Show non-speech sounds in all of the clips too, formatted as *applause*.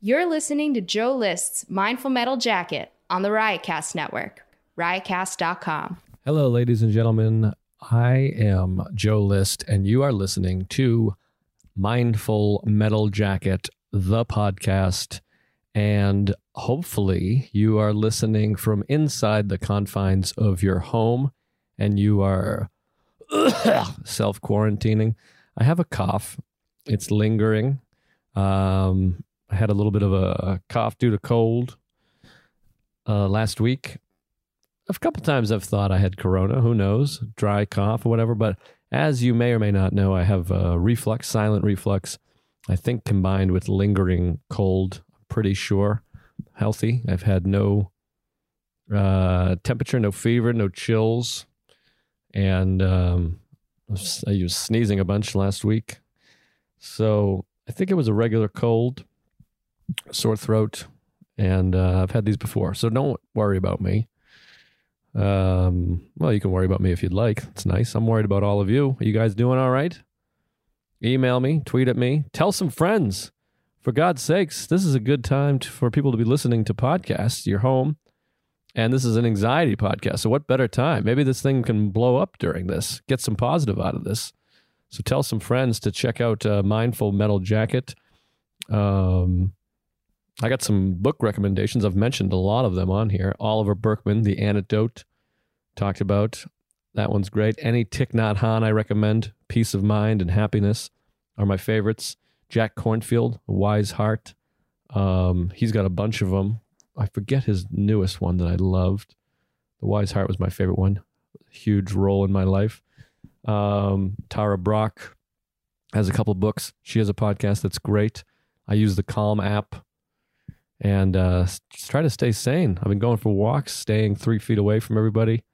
You're listening to Joe List's Mindful Metal Jacket on the Riotcast Network, riotcast.com. Hello, ladies and gentlemen. I am Joe List, and you are listening to Mindful Metal Jacket, the podcast. And hopefully, you are listening from inside the confines of your home and you are *coughs* self quarantining. I have a cough, it's lingering. Um, I had a little bit of a cough due to cold uh, last week. A couple times I've thought I had corona. Who knows? Dry cough or whatever. But as you may or may not know, I have uh, reflux, silent reflux. I think combined with lingering cold. Pretty sure healthy. I've had no uh, temperature, no fever, no chills, and um, I was sneezing a bunch last week. So I think it was a regular cold, sore throat, and uh, I've had these before. So don't worry about me. Um, well, you can worry about me if you'd like. It's nice. I'm worried about all of you. Are you guys doing all right? Email me, tweet at me, tell some friends. For God's sakes, this is a good time to, for people to be listening to podcasts. You're home, and this is an anxiety podcast. So, what better time? Maybe this thing can blow up during this, get some positive out of this. So, tell some friends to check out uh, Mindful Metal Jacket. Um, I got some book recommendations. I've mentioned a lot of them on here. Oliver Burkeman, The Antidote, talked about. That one's great. Any Thich Nhat Hanh I recommend. Peace of Mind and Happiness are my favorites. Jack Kornfield, Wise Heart. Um, he's got a bunch of them. I forget his newest one that I loved. The Wise Heart was my favorite one. Huge role in my life. Um, Tara Brach has a couple books. She has a podcast that's great. I use the Calm app and uh, try to stay sane. I've been going for walks, staying three feet away from everybody.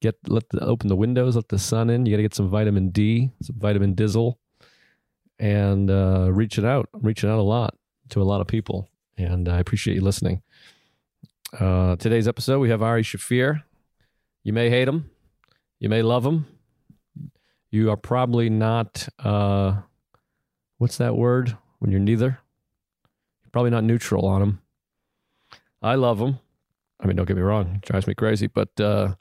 Get let the, open the windows, let the sun in. You got to get some vitamin D, some vitamin Dizzle, and uh, reaching out. I'm reaching out a lot to a lot of people, and I appreciate you listening. Uh, today's episode, we have Ari Shaffir. You may hate him, you may love him. You are probably not. Uh, what's that word when you're neither? Probably not neutral on him. I love him. I mean, don't get me wrong, it drives me crazy, but uh,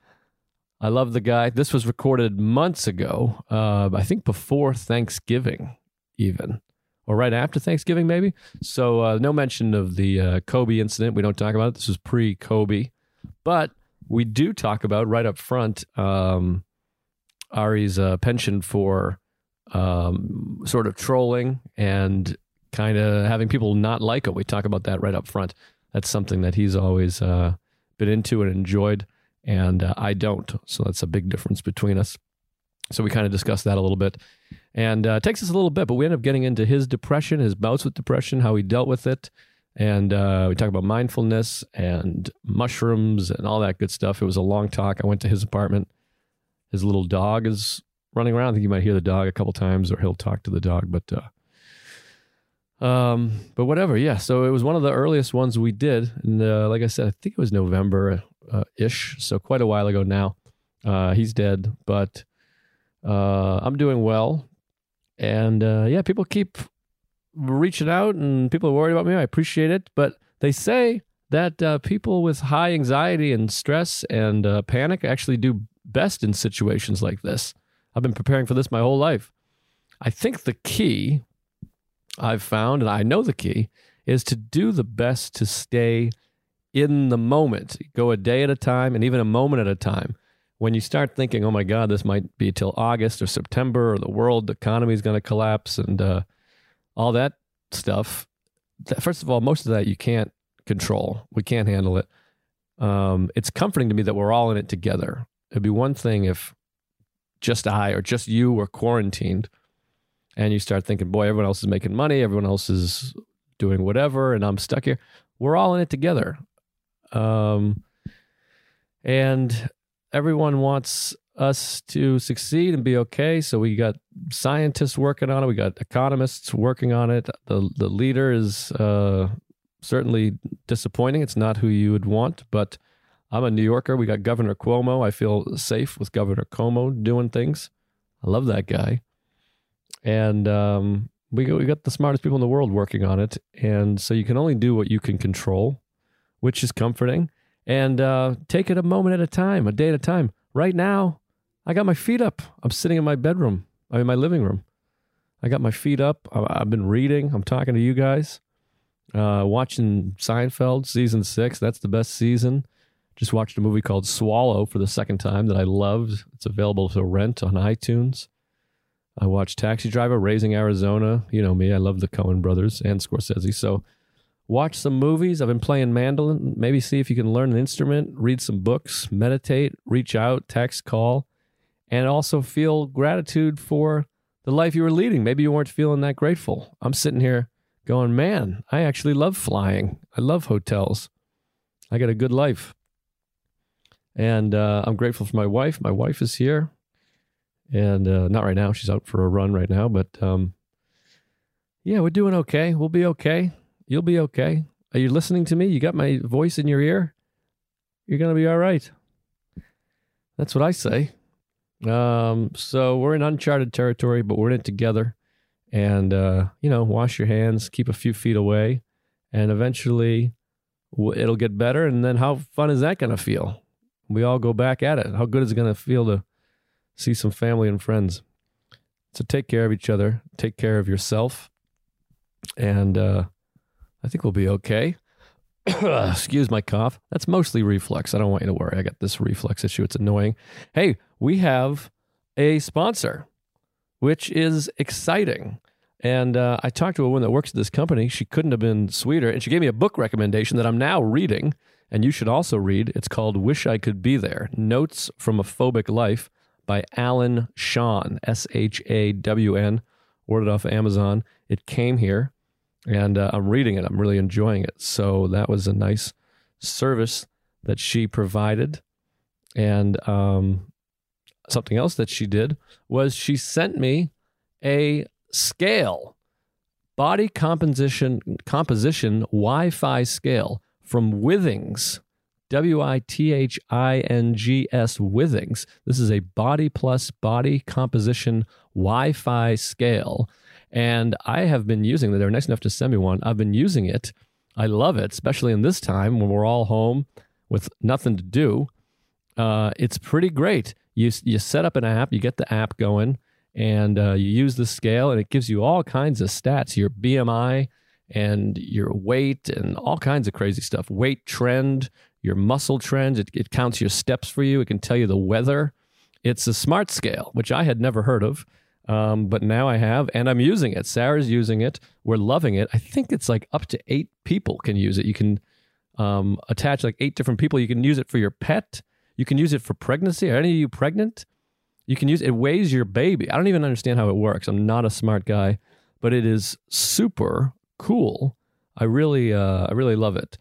I love the guy. This was recorded months ago, uh, I think before Thanksgiving, even, or right after Thanksgiving, maybe. So, uh, no mention of the uh, Kobe incident. We don't talk about it. This was pre Kobe, but we do talk about right up front um, Ari's uh, penchant for um, sort of trolling and kind of having people not like him. We talk about that right up front. That's something that he's always uh, been into and enjoyed, and uh, I don't. So that's a big difference between us. So we kind of discuss that a little bit, and uh, it takes us a little bit, but we end up getting into his depression, his bouts with depression, how he dealt with it, and uh, we talk about mindfulness and mushrooms and all that good stuff. It was a long talk. I went to his apartment. His little dog is running around. I think you might hear the dog a couple times, or he'll talk to the dog, but uh, um, but whatever, yeah. So it was one of the earliest ones we did, and uh, like I said, I think it was November uh, ish, so quite a while ago now. Uh, he's dead, but uh, I'm doing well, and uh, yeah, people keep reaching out, and people are worried about me. I appreciate it, but they say that uh, people with high anxiety and stress and panic actually do best in situations like this. I've been preparing for this my whole life. I think the key I've found, and I know the key, is to do the best to stay in the moment. Go a day at a time and even a moment at a time. When you start thinking, oh my God, this might be till August or September or the world economy is going to collapse and uh, all that stuff, first of all, most of that you can't control. We can't handle it. Um, it's comforting to me that we're all in it together. It'd be one thing if just I or just you were quarantined and you start thinking, boy, everyone else is making money, everyone else is doing whatever, and I'm stuck here. We're all in it together. Um, and everyone wants us to succeed and be okay. So we got scientists working on it. We got economists working on it. The the leader is uh, certainly disappointing. It's not who you would want, but I'm a New Yorker. We got Governor Cuomo. I feel safe with Governor Cuomo doing things. I love that guy. And um, We got, we got the smartest people in the world working on it. And so you can only do what you can control, which is comforting. And uh, take it a moment at a time, a day at a time. Right now, I got my feet up. I'm sitting in my bedroom, I'm in my living room. I got my feet up. I've been reading. I'm talking to you guys. Uh, watching Seinfeld season six. That's the best season. Just watched a movie called Swallow for the second time that I loved. It's available to rent on iTunes. I watched Taxi Driver, Raising Arizona. You know me, I love the Coen brothers and Scorsese. So watch some movies. I've been playing mandolin. Maybe see if you can learn an instrument, read some books, meditate, reach out, text, call, and also feel gratitude for the life you were leading. Maybe you weren't feeling that grateful. I'm sitting here going, man, I actually love flying. I love hotels. I got a good life. And uh, I'm grateful for my wife. My wife is here. And uh, not right now. She's out for a run right now. But um, yeah, we're doing okay. We'll be okay. You'll be okay. Are you listening to me? You got my voice in your ear? You're to be all right. That's what I say. Um, so we're in uncharted territory, but we're in it together. And, uh, you know, wash your hands, keep a few feet away, and eventually it'll get better. And then how fun is that to feel? We all go back at it. How good is it to feel to see some family and friends? So take care of each other, take care of yourself. And uh, I think we'll be okay. *coughs* Excuse my cough. That's mostly reflux. I don't want you to worry. I got this reflux issue. It's annoying. Hey, we have a sponsor, which is exciting. And uh, I talked to a woman that works at this company. She couldn't have been sweeter. And she gave me a book recommendation that I'm now reading. And you should also read. It's called Wish I Could Be There Notes from a Phobic Life by Allen Shawn, S H A W N. Ordered off Amazon. It came here and uh, I'm reading it. I'm really enjoying it. So that was a nice service that she provided. And um, something else that she did was she sent me a scale, body composition composition Wi-Fi scale from Withings. W I T H I N G S Withings. This is a body plus body composition Wi Fi scale and I have been using it. They were nice enough to send me one. I've been using it. I love it, especially in this time when we're all home with nothing to do. Uh, it's pretty great. You, you set up an app, you get the app going, and uh, you use the scale, and it gives you all kinds of stats your BMI and your weight and all kinds of crazy stuff. Weight trend, your muscle trends. It, it counts your steps for you, it can tell you the weather. It's a smart scale, which I had never heard of. Um, but now I have, and I'm using it. Sarah's using it. We're loving it. I think it's like up to eight people can use it. You can um, attach like eight different people. You can use it for your pet. You can use it for pregnancy. Are any of you pregnant? You can use it. Weighs your baby. I don't even understand how it works. I'm not a smart guy, but it is super cool. I really, uh, I really love it.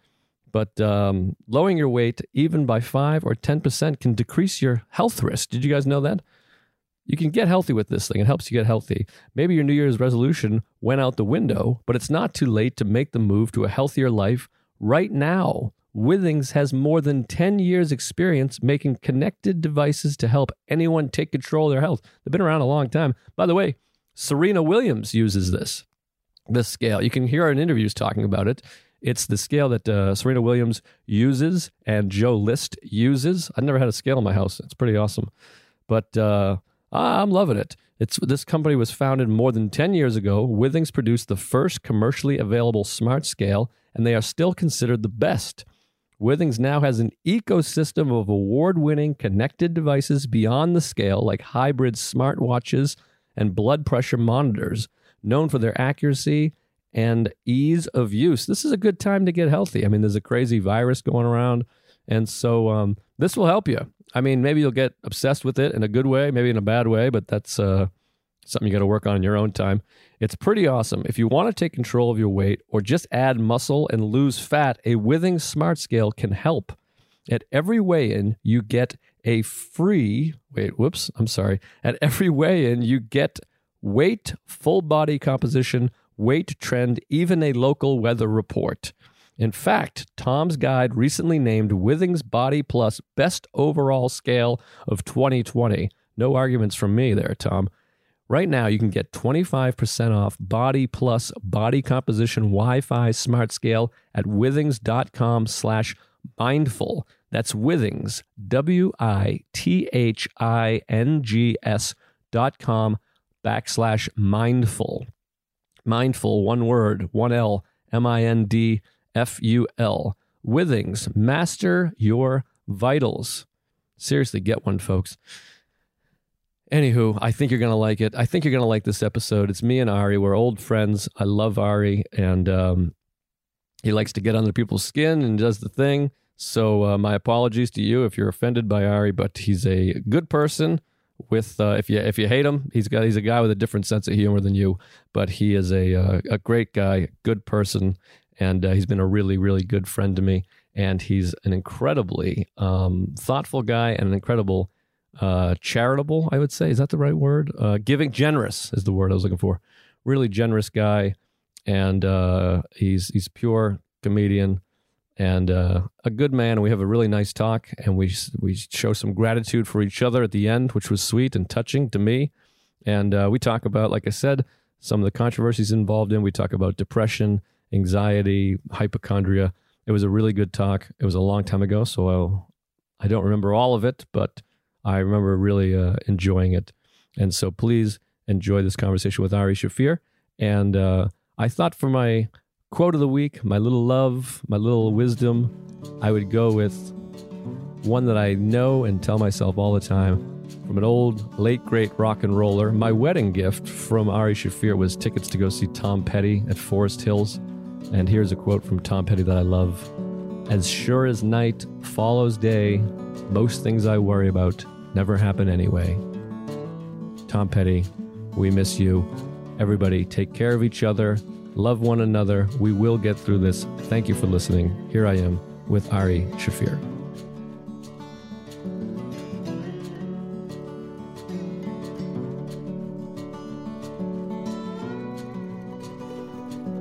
But um, lowering your weight even by five or ten percent can decrease your health risk. Did you guys know that? You can get healthy with this thing. It helps you get healthy. Maybe your New Year's resolution went out the window, but it's not too late to make the move to a healthier life right now. Withings has more than 10 years' experience making connected devices to help anyone take control of their health. They've been around a long time. By the way, Serena Williams uses this, this scale. You can hear her in interviews talking about it. It's the scale that uh, Serena Williams uses and Joe List uses. I've never had a scale in my house. It's pretty awesome. But uh, I'm loving it. It's this company was founded more than 10 years ago. Withings produced the first commercially available smart scale, and they are still considered the best. Withings now has an ecosystem of award-winning connected devices beyond the scale, like hybrid smartwatches and blood pressure monitors, known for their accuracy and ease of use. This is a good time to get healthy. I mean, there's a crazy virus going around, and so um, this will help you. I mean, maybe you'll get obsessed with it in a good way, maybe in a bad way, but that's uh, something you got to work on in your own time. It's pretty awesome. If you want to take control of your weight or just add muscle and lose fat, a Withings Smart Scale can help. At every weigh in, you get a free, wait, whoops, I'm sorry. At every weigh in, you get weight, full body composition, weight trend, even a local weather report. In fact, Tom's Guide recently named Withings Body Plus Best Overall Scale of 2020. No arguments from me there, Tom. Right now, you can get 25% off Body Plus Body Composition Wi-Fi Smart Scale at withings.com slash mindful. That's Withings, W-I-T-H-I-N-G-S dot com backslash mindful. Mindful, one word, one L, M-I-N-D-F-U-L. Withings, master your vitals. Seriously, get one, folks. Anywho, I think you're going to like it. I think you're going to like this episode. It's me and Ari. We're old friends. I love Ari, and um, he likes to get under people's skin and does the thing. So, uh, my apologies to you if you're offended by Ari, but he's a good person. With uh, if you if you hate him, he's got he's a guy with a different sense of humor than you, but he is a uh, a great guy, good person, and uh, he's been a really really good friend to me. And he's an incredibly um, thoughtful guy and an incredible uh, charitable, I would say. Is that the right word? Uh, giving, generous is the word I was looking for. Really generous guy, and uh, he's he's pure comedian and uh, a good man. We have a really nice talk, and we we show some gratitude for each other at the end, which was sweet and touching to me. And uh, we talk about, like I said, some of the controversies involved in. We talk about depression, anxiety, hypochondria. It was a really good talk. It was a long time ago, so I'll, I don't remember all of it, but I remember really uh, enjoying it. And so please enjoy this conversation with Ari Shaffir. And uh, I thought for my quote of the week, my little love, my little wisdom, I would go with one that I know and tell myself all the time from an old, late, great rock and roller. My wedding gift from Ari Shaffir was tickets to go see Tom Petty at Forest Hills. And here's a quote from Tom Petty that I love As sure as night follows day, most things I worry about never happen anyway. Tom Petty, we miss you. Everybody, take care of each other, love one another. We will get through this. Thank you for listening. Here I am with Ari Shaffir.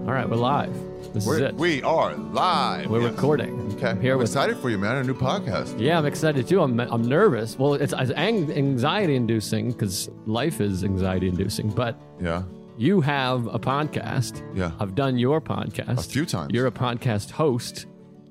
All right, we're live. This is We're, it. we are live. We're Yes. recording. Okay. Here I'm excited for you, man. A new podcast. Yeah, I'm excited too. I'm I'm nervous. Well, it's, it's anxiety inducing because life is anxiety inducing. But Yeah. You have a podcast. Yeah. I've done your podcast A few times. You're a podcast host,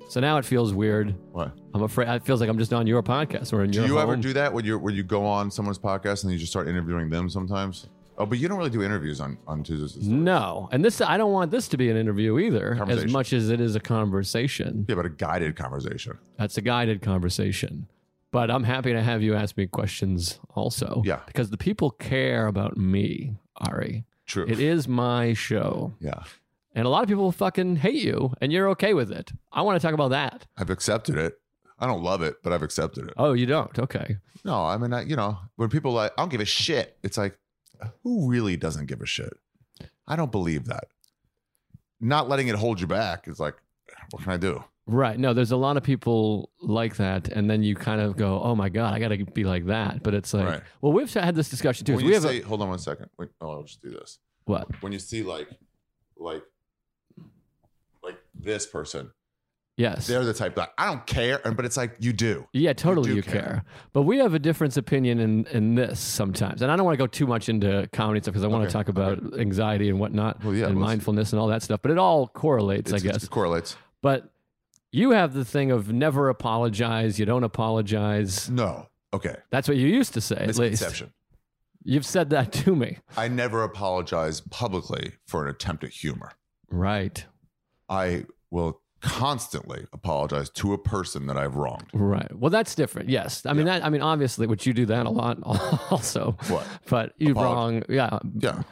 so now it feels weird. What? I'm afraid it feels like I'm just on your podcast or in Do your Do you ever home. do? do that when you when you go on someone's podcast and you just start interviewing them sometimes? Oh, but you don't really do interviews on on Tuesdays. No, and this I don't want this to be an interview either, as much as it is a conversation. Yeah, but a guided conversation. That's a guided conversation. But I'm happy to have you ask me questions also. Yeah. Because the people care about me, Ari. True. It is my show. Yeah. And a lot of people fucking hate you, and you're okay with it. I want to talk about that. I've accepted it. I don't love it, but I've accepted it. Oh, you don't? Okay. No, I mean, I, you know, when people like, I don't give a shit. It's like, who really doesn't give a shit? I don't believe that. Not letting it hold you back is like, what can I do? Right. No, there's a lot of people like that. And then you kind of go, oh my God, I got to be like that. But it's like, Right. well, we've had this discussion too. When we you have say, a, hold on one second. Wait, oh, I'll just do this. what? When you see like, like, like this person, Yes. they're the type that I don't care, and but it's like you do. Yeah, totally. do You, care. care. but we have a difference opinion in in this sometimes, and I don't want to go too much into comedy stuff because I want Okay, to talk about anxiety and whatnot, Well, yeah, and well, mindfulness and all that stuff. But it all correlates, I guess. it correlates. But you have the thing of never apologize. You don't apologize. No, okay. That's what you used to say. At least Misconception. you've said that to me, I never apologize publicly for an attempt at humor. right? I will constantly apologize to a person that I've wronged. Right. Well, that's different. Yes. I mean that. I mean, obviously, which you do that a lot, *laughs* also. What? But you Apolog- wrong. Yeah. Yeah.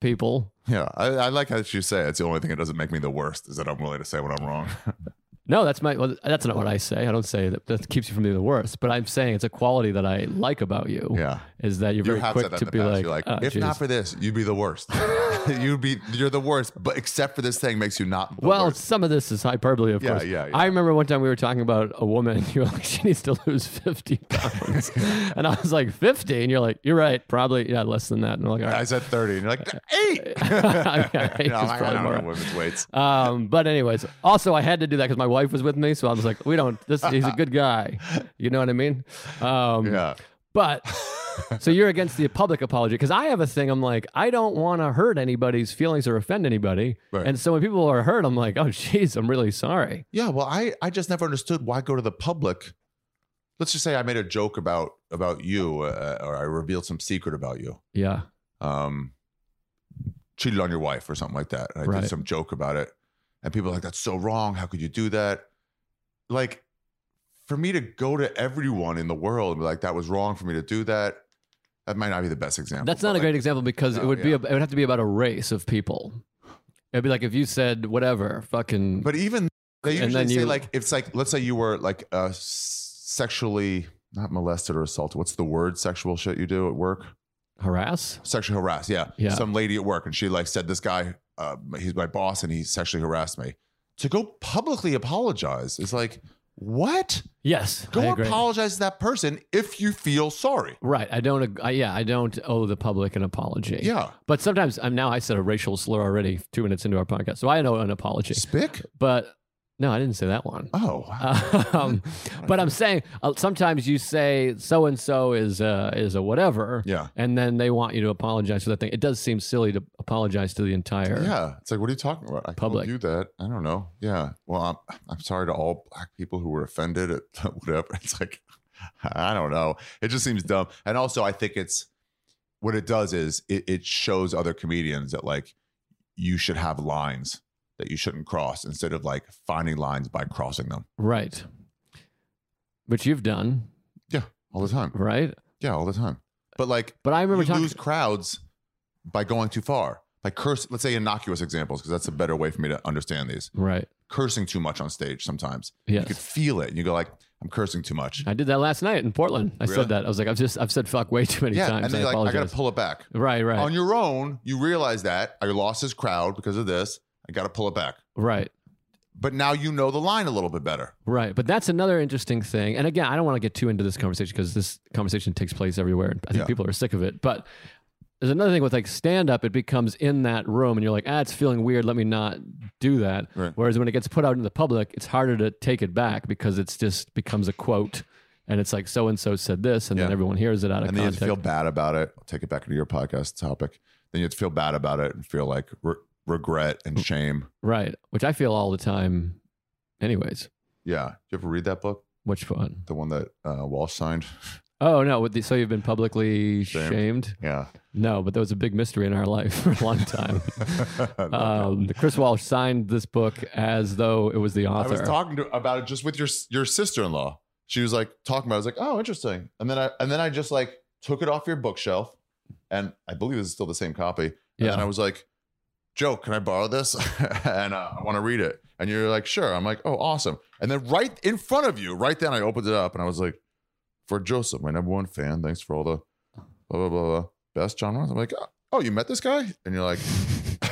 People. Yeah. I, I like how you say it. it's the only thing that doesn't make me the worst is that I'm willing to say when I'm wrong. *laughs* No, that's my. Well, that's not what I say. I don't say that. That keeps you from being the worst. But I'm saying it's a quality that I like about you. yeah. Is that you're You very quick to be past. like, like, "Oh, if not for this, you'd be the worst. *laughs* *laughs* you'd be, you're the worst. But except for this thing makes you not Well, worst. some of this is hyperbole, of Yeah, course. yeah, yeah. I remember one time we were talking about a woman, and *laughs* you were like, she needs to lose 50 pounds. and I was like, 50? And you're like, you're right, probably, yeah, less than that. And I'm like, I said 30, and you're like, eight. Okay, no, it's I, I don't more. know women's weights. Um, but anyways, also I had to do that because my wife was with me, so I was like, we don't. This he's a good guy, you know what I mean? Um, Yeah. But *laughs* so you're against the public apology because I have a thing. I'm like, I don't want to hurt anybody's feelings or offend anybody. Right. And so when people are hurt, I'm like, oh, jeez, I'm really sorry. Yeah, well, I I just never understood why go to the public. Let's just say I made a joke about about you, uh, or I revealed some secret about you. Yeah. Um, cheated on your wife or something like that. And I Right. did some joke about it, and people are like, "That's so wrong. How could you do that?" Like, for me to go to everyone in the world and be like, "That was wrong for me to do that." That might not be the best example. That's not a like- great example because it No, would be yeah. a, it would have to be about a race of people. It'd be like if you said whatever, fucking But even they And usually then say you- like it's like let's say you were like uh sexually not molested or assaulted. What's the word? Sexual shit you do at work? harass. Sexually harass? Yeah. Yeah. Some lady at work and she like said this guy, uh, he's my boss and he sexually harassed me. To go publicly apologize is like what? Yes, Go apologize to that person if you feel sorry. Right. I don't. I, yeah, I don't owe the public an apology. Yeah. But sometimes I'm now. I said a racial slur already. Two minutes into our podcast, so I know an apology. Spick? But no, I didn't say that one. Oh. *laughs* Um, *laughs* but I'm saying uh, sometimes you say so and so is uh, is a whatever, yeah. and then they want you to apologize for that thing. It does seem silly to apologize to the entire. Yeah, it's like, what are you talking about? I Public. told you that. I don't know. Yeah. Well, I'm, I'm sorry to all black people who were offended at *laughs* whatever. It's like, I don't know. It just seems dumb. And also, I think it's what it does is it, it shows other comedians that like you should have lines that you shouldn't cross instead of like finding lines by crossing them. Right. Which you've done, Yeah, all the time. right? Yeah, all the time. But like, But I remember you talking. lose crowds by going too far. Like curse. Let's say innocuous examples because that's a better way for me to understand these. right. cursing too much on stage sometimes. Yes. You could feel it and you go like, I'm cursing too much. I did that last night in Portland. I Really? said that. I was like, I've just I've said fuck way too many yeah. times. And then I like, I gotta pull it back. right, right, On your own, you realize that I lost his crowd because of this. I gotta pull it back. right. But now you know the line a little bit better. Right. But that's another interesting thing. And again, I don't want to get too into this conversation because this conversation takes place everywhere. And I think Yeah. people are sick of it. But there's another thing with like stand up, it becomes in that room and you're like, ah, it's feeling weird. Let me not do that. Right. Whereas when it gets put out in the public, it's harder to take it back because it's just becomes a quote. And it's like so and so said this, and then everyone hears it out of And then you have context. feel bad about it. I'll take it back into your podcast topic. Then you have to feel bad about it and feel like regret and shame. right. Which I feel all the time, anyways. Yeah. Did you ever read that book? Which one? The one that uh, Walsh signed? Oh no! The, so you've been publicly Shamed. shamed? Yeah. No, but that was a big mystery in our life *laughs* for a long time. *laughs* um, Chris Walsh signed this book as though it was the author. I was talking to, about it just with your your sister in law. She was like talking about. It. I was like, oh, interesting. And then I and then I just like took it off your bookshelf, and I believe is still the same copy. And Yeah. I was like, Joe, can I borrow this? *laughs* and uh, I want to read it. And you're like, sure. I'm like, oh, awesome. And then right in front of you, right then, I opened it up and I was like, for Joseph, my number one fan. Thanks for all the blah blah blah. blah. Best John Ross. I'm like, oh, you met this guy? And you're like,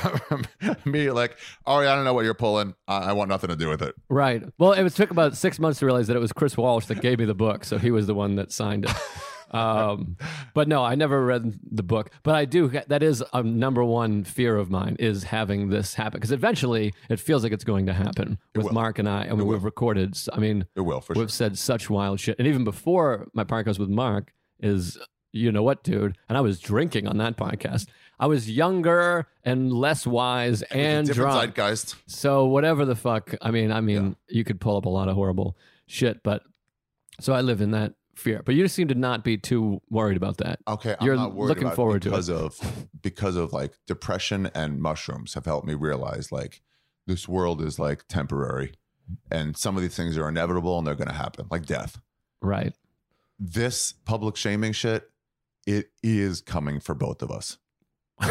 *laughs* me like, oh yeah, I don't know what you're pulling. I, I want nothing to do with it. right. Well, it was, took about six months to realize that it was Chris Walsh that gave me the book, so he was the one that signed it. *laughs* Um, but no, I never read the book. But I do. That is a number one fear of mine is having this happen because eventually it feels like it's going to happen with will. Mark and I. I mean, we've recorded. I mean, It will for we've sure. said such wild shit. And even before my podcast with Mark is, you know what, dude? And I was drinking on that podcast. I was younger and less wise *laughs* and drunk. zeitgeist. So whatever the fuck. I mean, I mean, you could pull up a lot of horrible shit, but so I live in that fear. But you just seem to not be too worried about that. Okay, I'm You're not worried looking about it forward to it. because of because of like depression and mushrooms have helped me realize like this world is like temporary, and some of these things are inevitable and they're going to happen, like death. Right. This public shaming shit, it is coming for both of us. *laughs*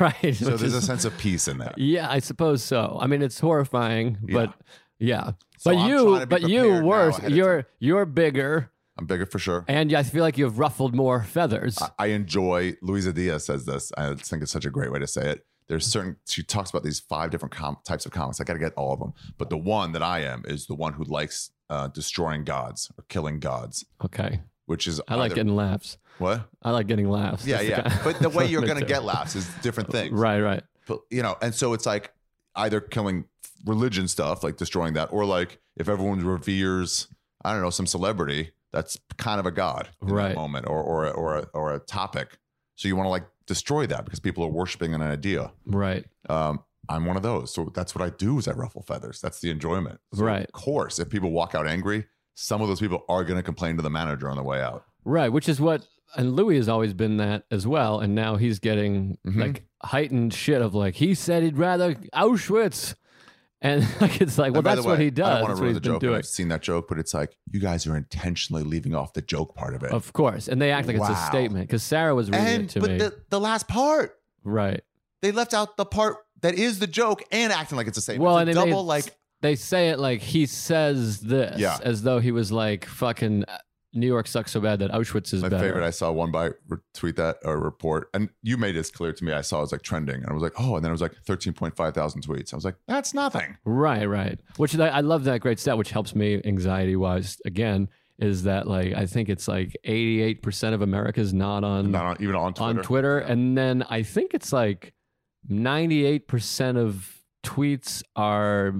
right. So there's a sense of peace in that. Yeah, I suppose so. I mean, it's horrifying, but yeah. So but I'm trying you, to be but you prepared now worse. ahead of You're you're bigger, I'm bigger for sure. and I feel like you've ruffled more feathers. I, I enjoy Luisa Diaz says this. I think it's such a great way to say it. There's certain she talks about these five different com- types of comics. I got to get all of them, but the one that I am is the one who likes uh, destroying gods or killing gods, okay, which is I like either- getting laughs. what? I like getting laughs. Yeah, That's the yeah. kind- But the way *laughs* you're Me gonna too. get laughs is different *laughs* things, Right, right. But, you know, and so it's like either killing religion stuff, like destroying that, or like if everyone reveres, I don't know, some celebrity, that's kind of a god in Right. that moment or or a- or a, or a topic. So you want to like destroy that because people are worshiping an idea. Right. Um, I'm one of those. So that's what I do is I ruffle feathers. That's the enjoyment. So Right. Of course, if people walk out angry, some of those people are going to complain to the manager on the way out. Right. Which is what, and Louis has always been that as well. And now he's getting Mhm. like heightened shit of like, he said he'd rather Auschwitz. And *laughs* like, it's like, well, And by the that's what way, he I does. don't want to what ruin the joke. I've seen that joke, but it's like you guys are intentionally leaving off the joke part of it. Of course. And they act like it's a statement because Sarah was reading and it to but me. the the last part, right. they left out the part that is the joke and acting like it's a statement. Well, It's and double made- like They say it like he says this Yeah. as though he was like, fucking uh, New York sucks so bad that Auschwitz is my better. favorite. I saw one by tweet that or report, and you made this clear to me. I saw it was like trending, and I was like, oh, and then it was like thirteen point five thousand tweets. I was like, that's nothing. Right, right. Which I, I love that great stat, which helps me anxiety wise. Again, is that like I think it's like eighty eight percent of America's not on Not on, even on Twitter. on Twitter, and then I think it's like ninety eight percent of tweets are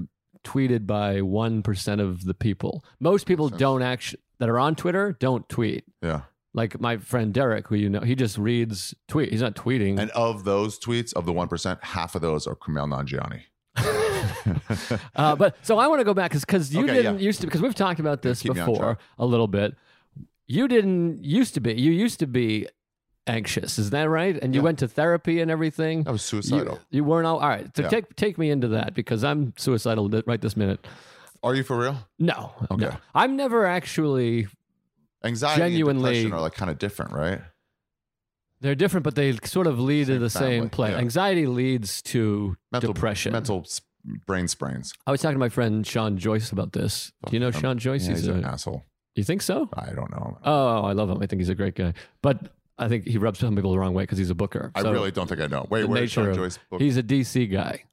tweeted by one percent of the people. Most people don't actually that are on Twitter don't tweet. Yeah, Like my friend Derek, who you know, he just reads tweet. He's not tweeting. and of those tweets, of the one percent, half of those are Kumail Nanjiani. *laughs* uh, but so I want to go back because because you Okay, didn't yeah. used to because we've talked about this keep before a little bit. You didn't used to be. You used to be anxious. Is that right? And you Yeah. went to therapy and everything. That was You, suicidal. you weren't all, all right. So Yeah. take take me into that because I'm suicidal right this minute. Are you for real? No, Okay. no. I'm never actually. Anxiety Genuinely- and depression are like kind of different, right? They're different, but they sort of lead to Same the same place. yeah. Anxiety leads to Mental depression. mental brain sprains. I was talking to my friend Sean Joyce about this. Do you know Sean Joyce? Yeah, he's a, an asshole. you think so? I don't know. Oh, I love him. I think he's a great guy. But I think he rubs some people the wrong way because he's a booker. I really don't think I know. Wait, where's Sean of- Joyce? book? He's a DC guy.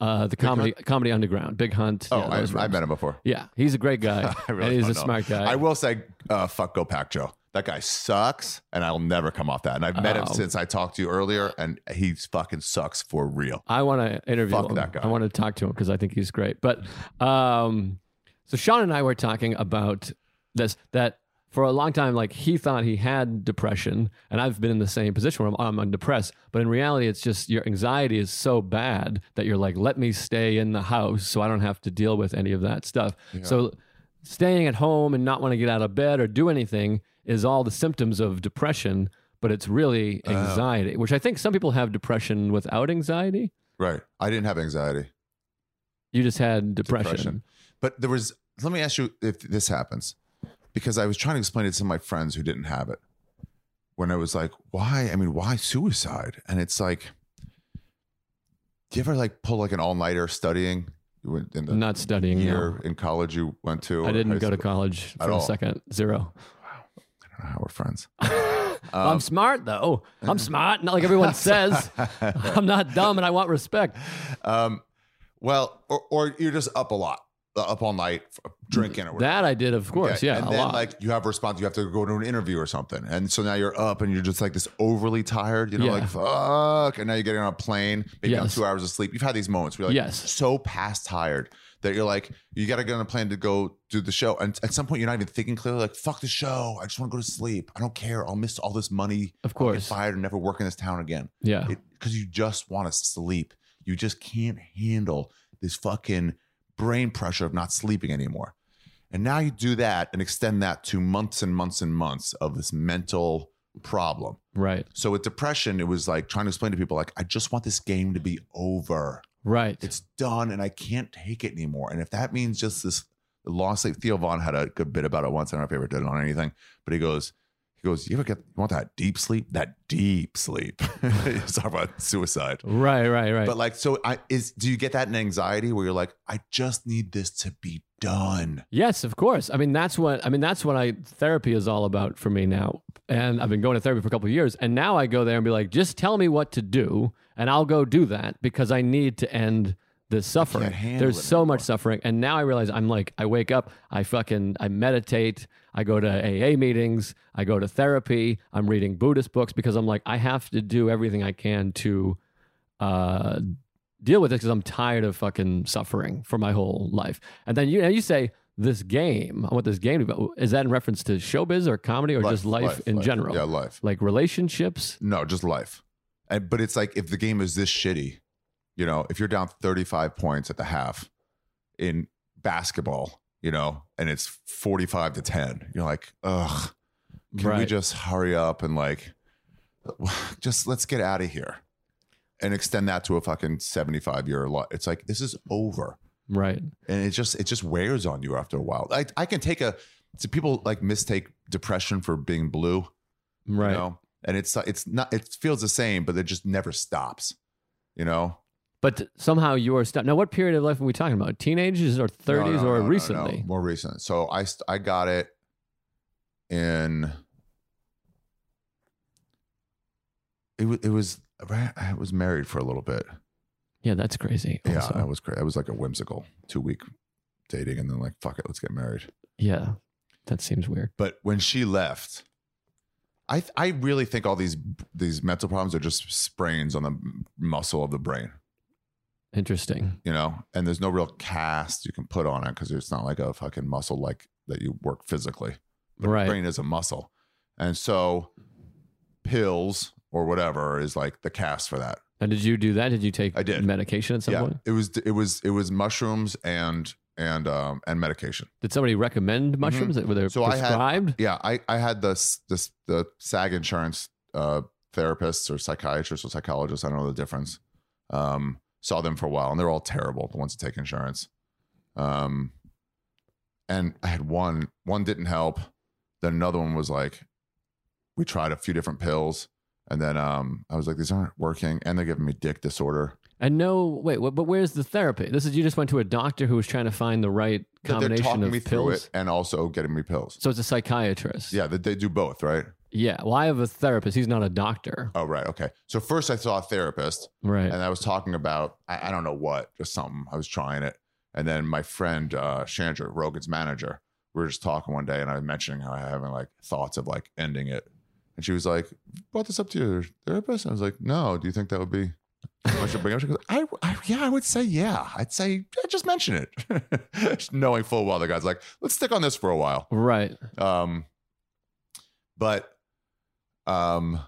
Uh, the comedy comedy underground, Big Hunt. Oh, yeah, I, rubs. met him before. Yeah, he's a great guy. *laughs* I really and he's a know. smart guy. I will say, uh, fuck Go Pack Joe. That guy sucks, and I'll never come off that. And I've met him Oh. since I talked to you earlier, and he fucking sucks for real. I want to interview Fuck him. that guy. I want to talk to him because I think he's great. But um, so Sean and I were talking about this that for a long time, like he thought he had depression, and I've been in the same position where I'm, I'm depressed. But in reality, it's just your anxiety is so bad that you're like, let me stay in the house so I don't have to deal with any of that stuff. So staying at home and not want to get out of bed or do anything is all the symptoms of depression. But it's really Oh. anxiety, which I think some people have depression without anxiety. Right. I didn't have anxiety, You just had depression. depression. But there was, let me ask you if this happens, because I was trying to explain it to some of my friends who didn't have it. When I was like, why? I mean, why suicide? And it's like, do you ever like pull like an all nighter studying? You went in the Not studying. no. year in college you went to? I didn't go to college At for a all? second. Zero. Wow. I don't know how we're friends. *laughs* I'm Um, smart though. I'm smart. Not like everyone *laughs* says. I'm not dumb, and I want respect. Um, well, or, or you're just up a lot, up all night, drinking or whatever. That I did, of course. Okay, Yeah, and then lot. like you have a response, you have to go to an interview or something, and so now you're up and you're just like this overly tired, you know, Yeah. like fuck, and now you're getting on a plane, maybe on Yes. two hours of sleep. You've had these moments where you're like Yes. so past tired that you're like you got to get on a plane to go do the show, and at some point you're not even thinking clearly, like fuck the show, I just want to go to sleep. I don't care, I'll miss all this money. Of I'll get course. fired and never work in this town again yeah. because you just want to sleep. You just can't handle this fucking brain pressure of not sleeping anymore. And now you do that and extend that to months and months and months of this mental problem. right. So with depression, it was like trying to explain to people, like, I just want this game to be over. Right. It's done and I can't take it anymore. And if that means just this long sleep, Theo Von had a good bit about it once. I don't know if he ever did it on anything, but he goes, he goes, you ever get, you want that deep sleep? That deep sleep. *laughs* He's talking about suicide. right. Right. Right. But like, so I is do you get that in anxiety where you're like, I just need this to be done? Yes, of course. I mean, that's what I mean. That's what I therapy is all about for me now. And I've been going to therapy for a couple of years, and now I go there and be like, just tell me what to do, and I'll go do that because I need to end this suffering. There's so anymore. much suffering, and now I realize I'm like, I wake up, I fucking, I meditate, I go to AA meetings, I go to therapy, I'm reading Buddhist books because I'm like, I have to do everything I can to uh, deal with it because I'm tired of fucking suffering for my whole life. And then you know, you say this game. I want this game to be. Is that in reference to showbiz or comedy or just life, in life. general? Yeah, life. Like relationships? No, just life. And, but it's like if the game is this shitty, you know, if you're down 35 points at the half in basketball, you know, and it's 45 to 10, you're like, ugh, can we just hurry up and like, *sighs* just let's get out of here and extend that to a fucking 75 year lot. It's like, this is over. Right. And it just, it just wears on you after a while. I, I can take a, so people like mistake depression for being blue Right. you know and it's it's not it feels the same but it just never stops you know But somehow you're stuck. Now, what period of life are we talking about? Teenagers or 30s No, no, or no, recently? more recent so i i got it in it was it was i was married for a little bit Yeah, that's crazy. yeah also. that was crazy that was like a whimsical two week dating and then like fuck it let's get married yeah, that seems weird. but when she left i i really think all these these mental problems are just sprains on the muscle of the brain Interesting. you know, and there's no real cast you can put on it because it's not like a fucking muscle like that you work physically. The Right. brain is a muscle. And so pills or whatever is like the cast for that. And did you do that? Did you take I did. medication at some yeah. point? It was it was it was mushrooms and and um and medication. Did somebody recommend mushrooms that were they Mm-hmm. So I had- Yeah, I I had this this the SAG insurance uh therapists or psychiatrists or psychologists, I don't know the difference. Um saw them for a while and they're all terrible, the ones that take insurance. Um and I had one one didn't help. Then another one was like we tried a few different pills and then um I was like these aren't working and they're giving me dick disorder. and no, wait, but where's the therapy? This is you just went to a doctor who was trying to find the right That they're combination talking of me through pills. it and also getting me pills. So it's a psychiatrist. Yeah, they, they do both, right? Yeah. Well, I have a therapist. He's not a doctor. Oh, right. Okay. So first I saw a therapist Right. and I was talking about I, I don't know what, just something. I was trying it, and then my friend uh, Chandra, Rogan's manager, we were just talking one day, and I was mentioning how I having like thoughts of like ending it, and she was like, "Brought this up to your therapist?" I was like, "No. Do you think that would be?" I should bring up. She goes, I, I, yeah, I would say, yeah. I'd say, yeah, just mention it, *laughs* knowing full well the guy's like, let's stick on this for a while. right. Um, but um,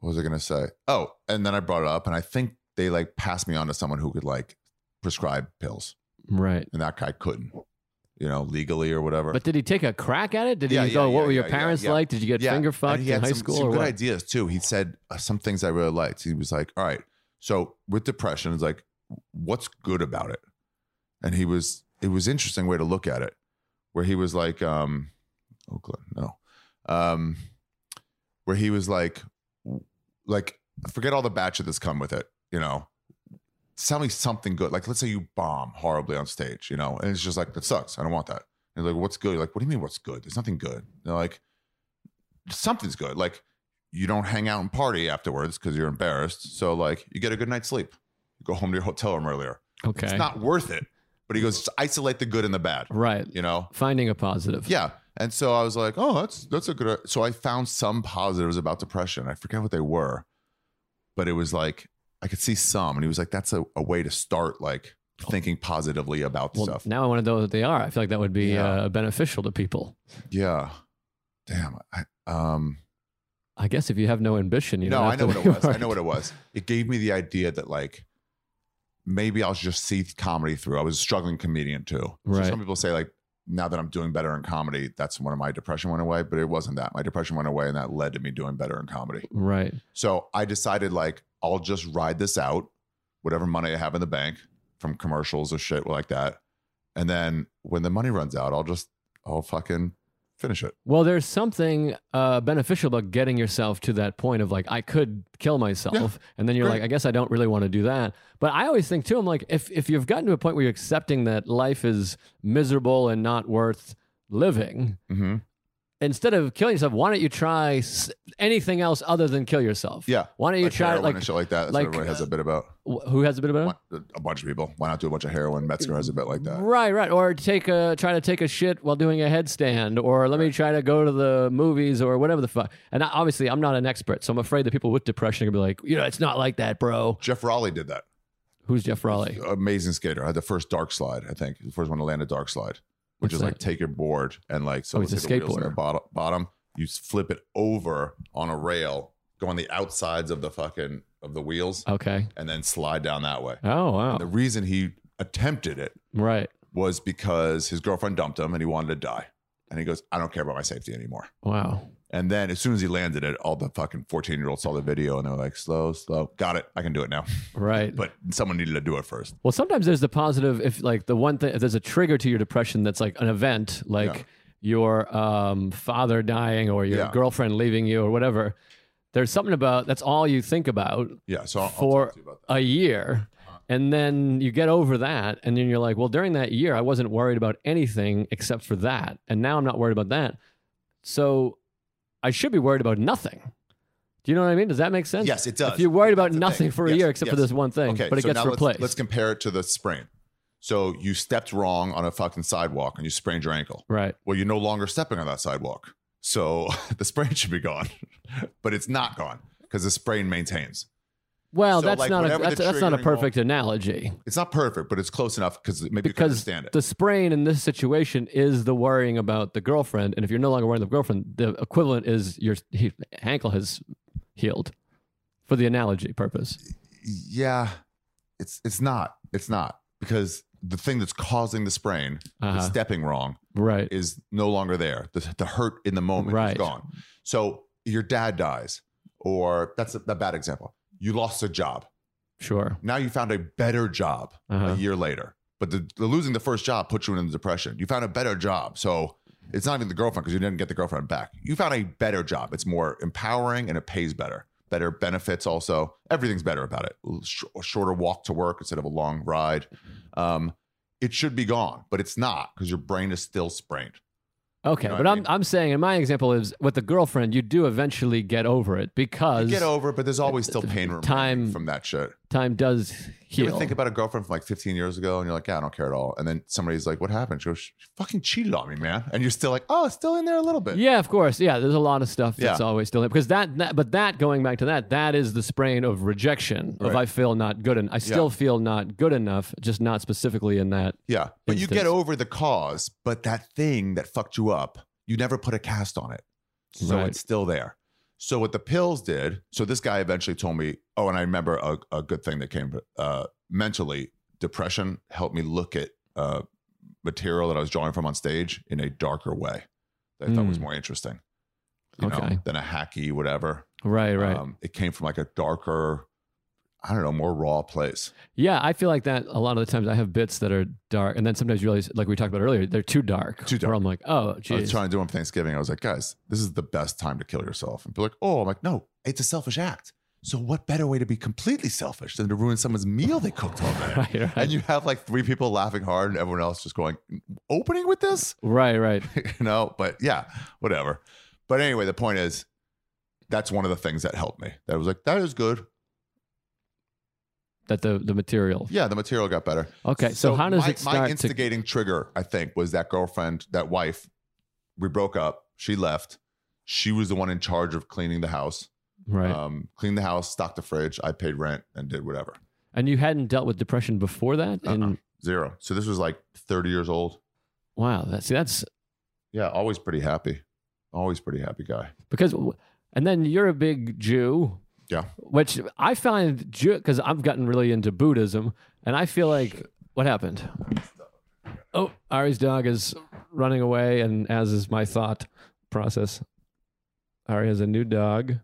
what was I gonna say? Oh, and then I brought it up, and I think they like passed me on to someone who could like prescribe pills, Right. and that guy couldn't, you know, legally or whatever. But did he take a crack at it? Did Yeah, he yeah, go, what yeah, were your yeah, yeah, parents yeah. like? Did you get finger and fucked he in had high some, school some or good what? ideas too. He said uh, some things I really liked. He was like, "All right, so with depression, it's like, what's good about it?" And he was, it was interesting way to look at it, where he was like, um, Oakland, no, um, where he was like, like, forget all the bad shit that's come with it, you know. Tell me something good. Like, let's say you bomb horribly on stage, you know, and it's just like that sucks. I don't want that. And like, what's good? You're like, what do you mean? What's good? There's nothing good. They're like, something's good. Like, you don't hang out and party afterwards because you're embarrassed. So like, you get a good night's sleep. You go home to your hotel room earlier. Okay. It's not worth it. But he goes, isolate the good and the bad. right. You know? Finding a positive. Yeah. And so I was like, oh, that's that's a good. So I found some positives about depression. I forget what they were, but it was like I could see some, and he was like, that's a, a way to start like thinking positively about Well, stuff. now I want to know what they are. I feel like that would be Yeah. uh, beneficial to people. Yeah. Damn. I, um. I guess if you have no ambition, you no, I know what it *laughs* was. I know what it was. It gave me the idea that like maybe I'll just see comedy through. I was a struggling comedian too. So Right. some people say like now that I'm doing better in comedy, that's when my depression went away. But it wasn't that. My depression went away, and that led to me doing better in comedy. Right. So I decided like I'll just ride this out, whatever money I have in the bank from commercials or shit like that. And then when the money runs out, I'll just I'll fucking finish it. Well, there's something uh, beneficial about getting yourself to that point of like, I could kill myself. Yeah. And then you're like, I guess I don't really want to do that. But I always think too, I'm like, if, if you've gotten to a point where you're accepting that life is miserable and not worth living, Mm-hmm. Instead of killing yourself, why don't you try anything else other than kill yourself? Yeah. Why don't you Like try like shit like that. That's like, what everybody uh, has a bit about. who has a bit it? A bunch of people. Why not do a bunch of heroin? Metzger has a bit like that. Right, right. Or take a try to take a shit while doing a headstand, or let me try to go to the movies, or whatever the fuck. And obviously, I'm not an expert, so I'm afraid that people with depression are gonna be like, you know, it's not like that, bro. Jeff Raleigh did that. Who's Jeff Raleigh? Amazing skater. Had the first dark slide, I think. The first one to land a dark slide. Which What's is like take your board and like so Oh, let's a the the bottom, bottom, you flip it over on a rail, go on the outsides of the fucking of the wheels, Okay. and then slide down that way. Oh wow. And the reason he attempted it Right. was because his girlfriend dumped him and he wanted to die. And he goes, I don't care about my safety anymore. Wow. And then as soon as he landed it, all the fucking 14 year olds saw the video and they were like, slow, slow. Got it. I can do it now. Right. But someone needed to do it first. Well, sometimes there's the positive if like the one thing if there's a trigger to your depression that's like an event, like Yeah. your um, father dying or your Yeah. girlfriend leaving you or whatever. There's something about that's all you think about Yeah. So I'll, I'll For- talk to you about that. a year. And then you get over that, and then you're like, well, during that year, I wasn't worried about anything except for that. And now I'm not worried about that. So I should be worried about nothing. Do you know what I mean? Does that make sense? Yes, it does. If you're worried about nothing thing. for a Yes, year except for this one thing, Okay, but it so gets now let's- replaced. Let's, compare it to the sprain. So you stepped wrong on a fucking sidewalk and you sprained your ankle. right. Well, you're no longer stepping on that sidewalk. So *laughs* the sprain should be gone, *laughs* but it's not gone because the sprain maintains. Well, So, that's like, not a that's, that's not a perfect analogy. It's not perfect, but it's close enough because maybe you can understand it. the sprain in this situation is the worrying about the girlfriend, and if you're no longer worrying about the girlfriend, the equivalent is your he, ankle has healed. For the analogy purpose, yeah, it's it's not. It's not because the thing that's causing the sprain, Uh-huh. stepping wrong, right? is no longer there. The, the hurt in the moment Right. is gone. So your dad dies, or that's a, a bad example. You lost a job. Sure. Now you found a better job Uh-huh. a year later. But the, the losing the first job puts you in the depression. You found a better job. So it's not even the girlfriend because you didn't get the girlfriend back. You found a better job. It's more empowering and it pays better. Better benefits also. Everything's better about it. Sh- a shorter walk to work instead of a long ride. Um, it should be gone, but it's not because your brain is still sprained. Okay, You know but I'm mean? I'm saying in my example is with the girlfriend, you do eventually get over it because You get over it, but there's always still pain Time- from that shit. Time does You heal. ever think about a girlfriend from like 15 years ago and you're like, yeah, I don't care at all. And then somebody's like, what happened? She goes, she fucking cheated on me, man. And you're still like, oh, it's still in there a little bit. yeah, of course. Yeah, there's a lot of stuff that's Yeah. always still there because that, that but that going back to that, that is the sprain of rejection of I feel not good and I still feel not good enough, just not specifically in that. Yeah. But you get over the cause, but that thing that fucked you up, you never put a cast on it. So Right. it's still there. So what the pills did, so this guy eventually told me, oh, and I remember a, a good thing that came uh, mentally, depression helped me look at uh, material that I was drawing from on stage in a darker way that I thought was Mm. more interesting. You know, Okay. than a hacky whatever. Right, right. Um, it came from like a darker, I don't know, more raw place. yeah, I feel like that a lot of the times I have bits that are dark and then sometimes you realize like we talked about earlier, they're too dark. Too dark. Where I'm like, oh I was trying to do them for Thanksgiving. I was like, guys, this is the best time to kill yourself. And be like, oh, I'm like, no, it's a selfish act. So what better way to be completely selfish than to ruin someone's meal they cooked all day? *laughs* right, right. And you have like three people laughing hard and everyone else just going, opening with this? right, right. *laughs* you know, but yeah, whatever. But anyway, the point is, that's one of the things that helped me. That was like, that is good. That the the material. Yeah, the material got better. Okay, so, how does my, it start My to instigating trigger, I think, was that girlfriend, that wife. We broke up. She left. She was the one in charge of cleaning the house. right? Um, cleaned the house, stocked the fridge. I paid rent and did whatever. and you hadn't dealt with depression before that? And Uh-uh. Zero. So this was like 30 years old. wow, that's that's Yeah, always pretty happy. Always pretty happy guy. because and then you're a big Jew. Yeah. Which I find because I've gotten really into Buddhism, and I feel like what happened. Oh, Ari's dog is running away, and as is my thought process. Ari has a new dog,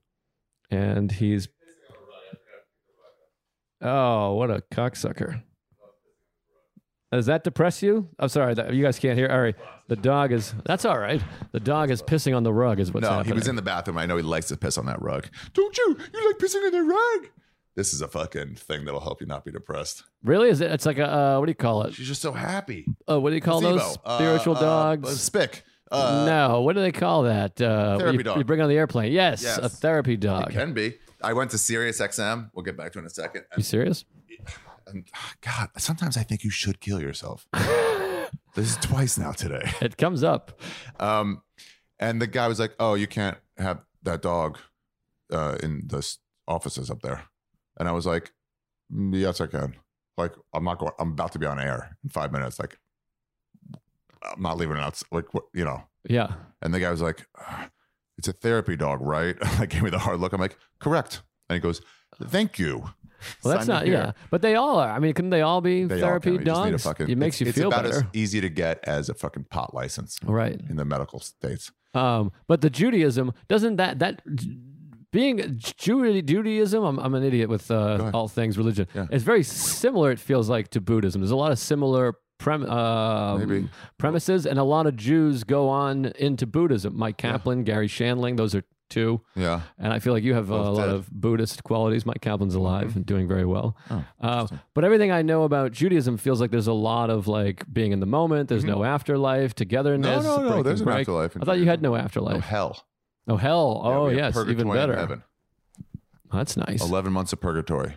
and he's. Oh, what a cocksucker! Does that depress you? I'm sorry, you guys can't hear. Ari, the dog is. That's all right. The dog is pissing on the rug. Is what's no, happening. he was in the bathroom. I know he likes to piss on that rug. Don't you? You like pissing on the rug? This is a fucking thing that'll help you not be depressed. Really? Is it? It's like a uh, what do you call it? She's just so happy. Oh, what do you call those Uh, spiritual uh, dogs? uh, spick. Uh, no, what do they call that? Uh, Therapy you, dog. you bring on the airplane. Yes, Yes. a therapy dog. It can be. I went to Sirius XM. We'll get back to it in a second. You serious? And, God, sometimes I think you should kill yourself. *laughs* *laughs* this is twice now today. *laughs* It comes up. Um, and the guy was like, "Oh, you can't have that dog uh, in the offices up there." And I was like, "Mm, "Yes, I can." Like, I'm not going. I'm about to be on air in five minutes. Like, I'm not leaving it out. Like, what, you know. Yeah. And the guy was like, it's a therapy dog, right? *laughs* I gave me the hard look. I'm like, correct. And he goes, thank you. Well, that's not. Yeah, but they all are. I mean, couldn't they all be They all therapy. You just need a dogs? fucking- it makes it's, you it's feel about better, as easy to get as a fucking pot license right? in the medical states. Um, but the Judaism doesn't that that being Jew, Judaism. I'm, I'm an idiot with uh, ahead. all things religion. Yeah. It's very similar. It feels like to Buddhism. There's a lot of similar prem, uh, Maybe. premises, and a lot of Jews go on into Buddhism. Mike Kaplan, Garry Shandling, those are two. Yeah. And I feel like you have a lot of Buddhist qualities. Mike Kaplan's alive and doing very well. Oh, Uh, but everything I know about Judaism feels like there's a lot of like being in the moment. There's no afterlife, togetherness. Mm-hmm. No, no, no. There's and an break. afterlife. I thought you had no afterlife. Oh, hell. Oh hell! Yeah, Oh yes, even better. Heaven. That's nice. 11 months of purgatory.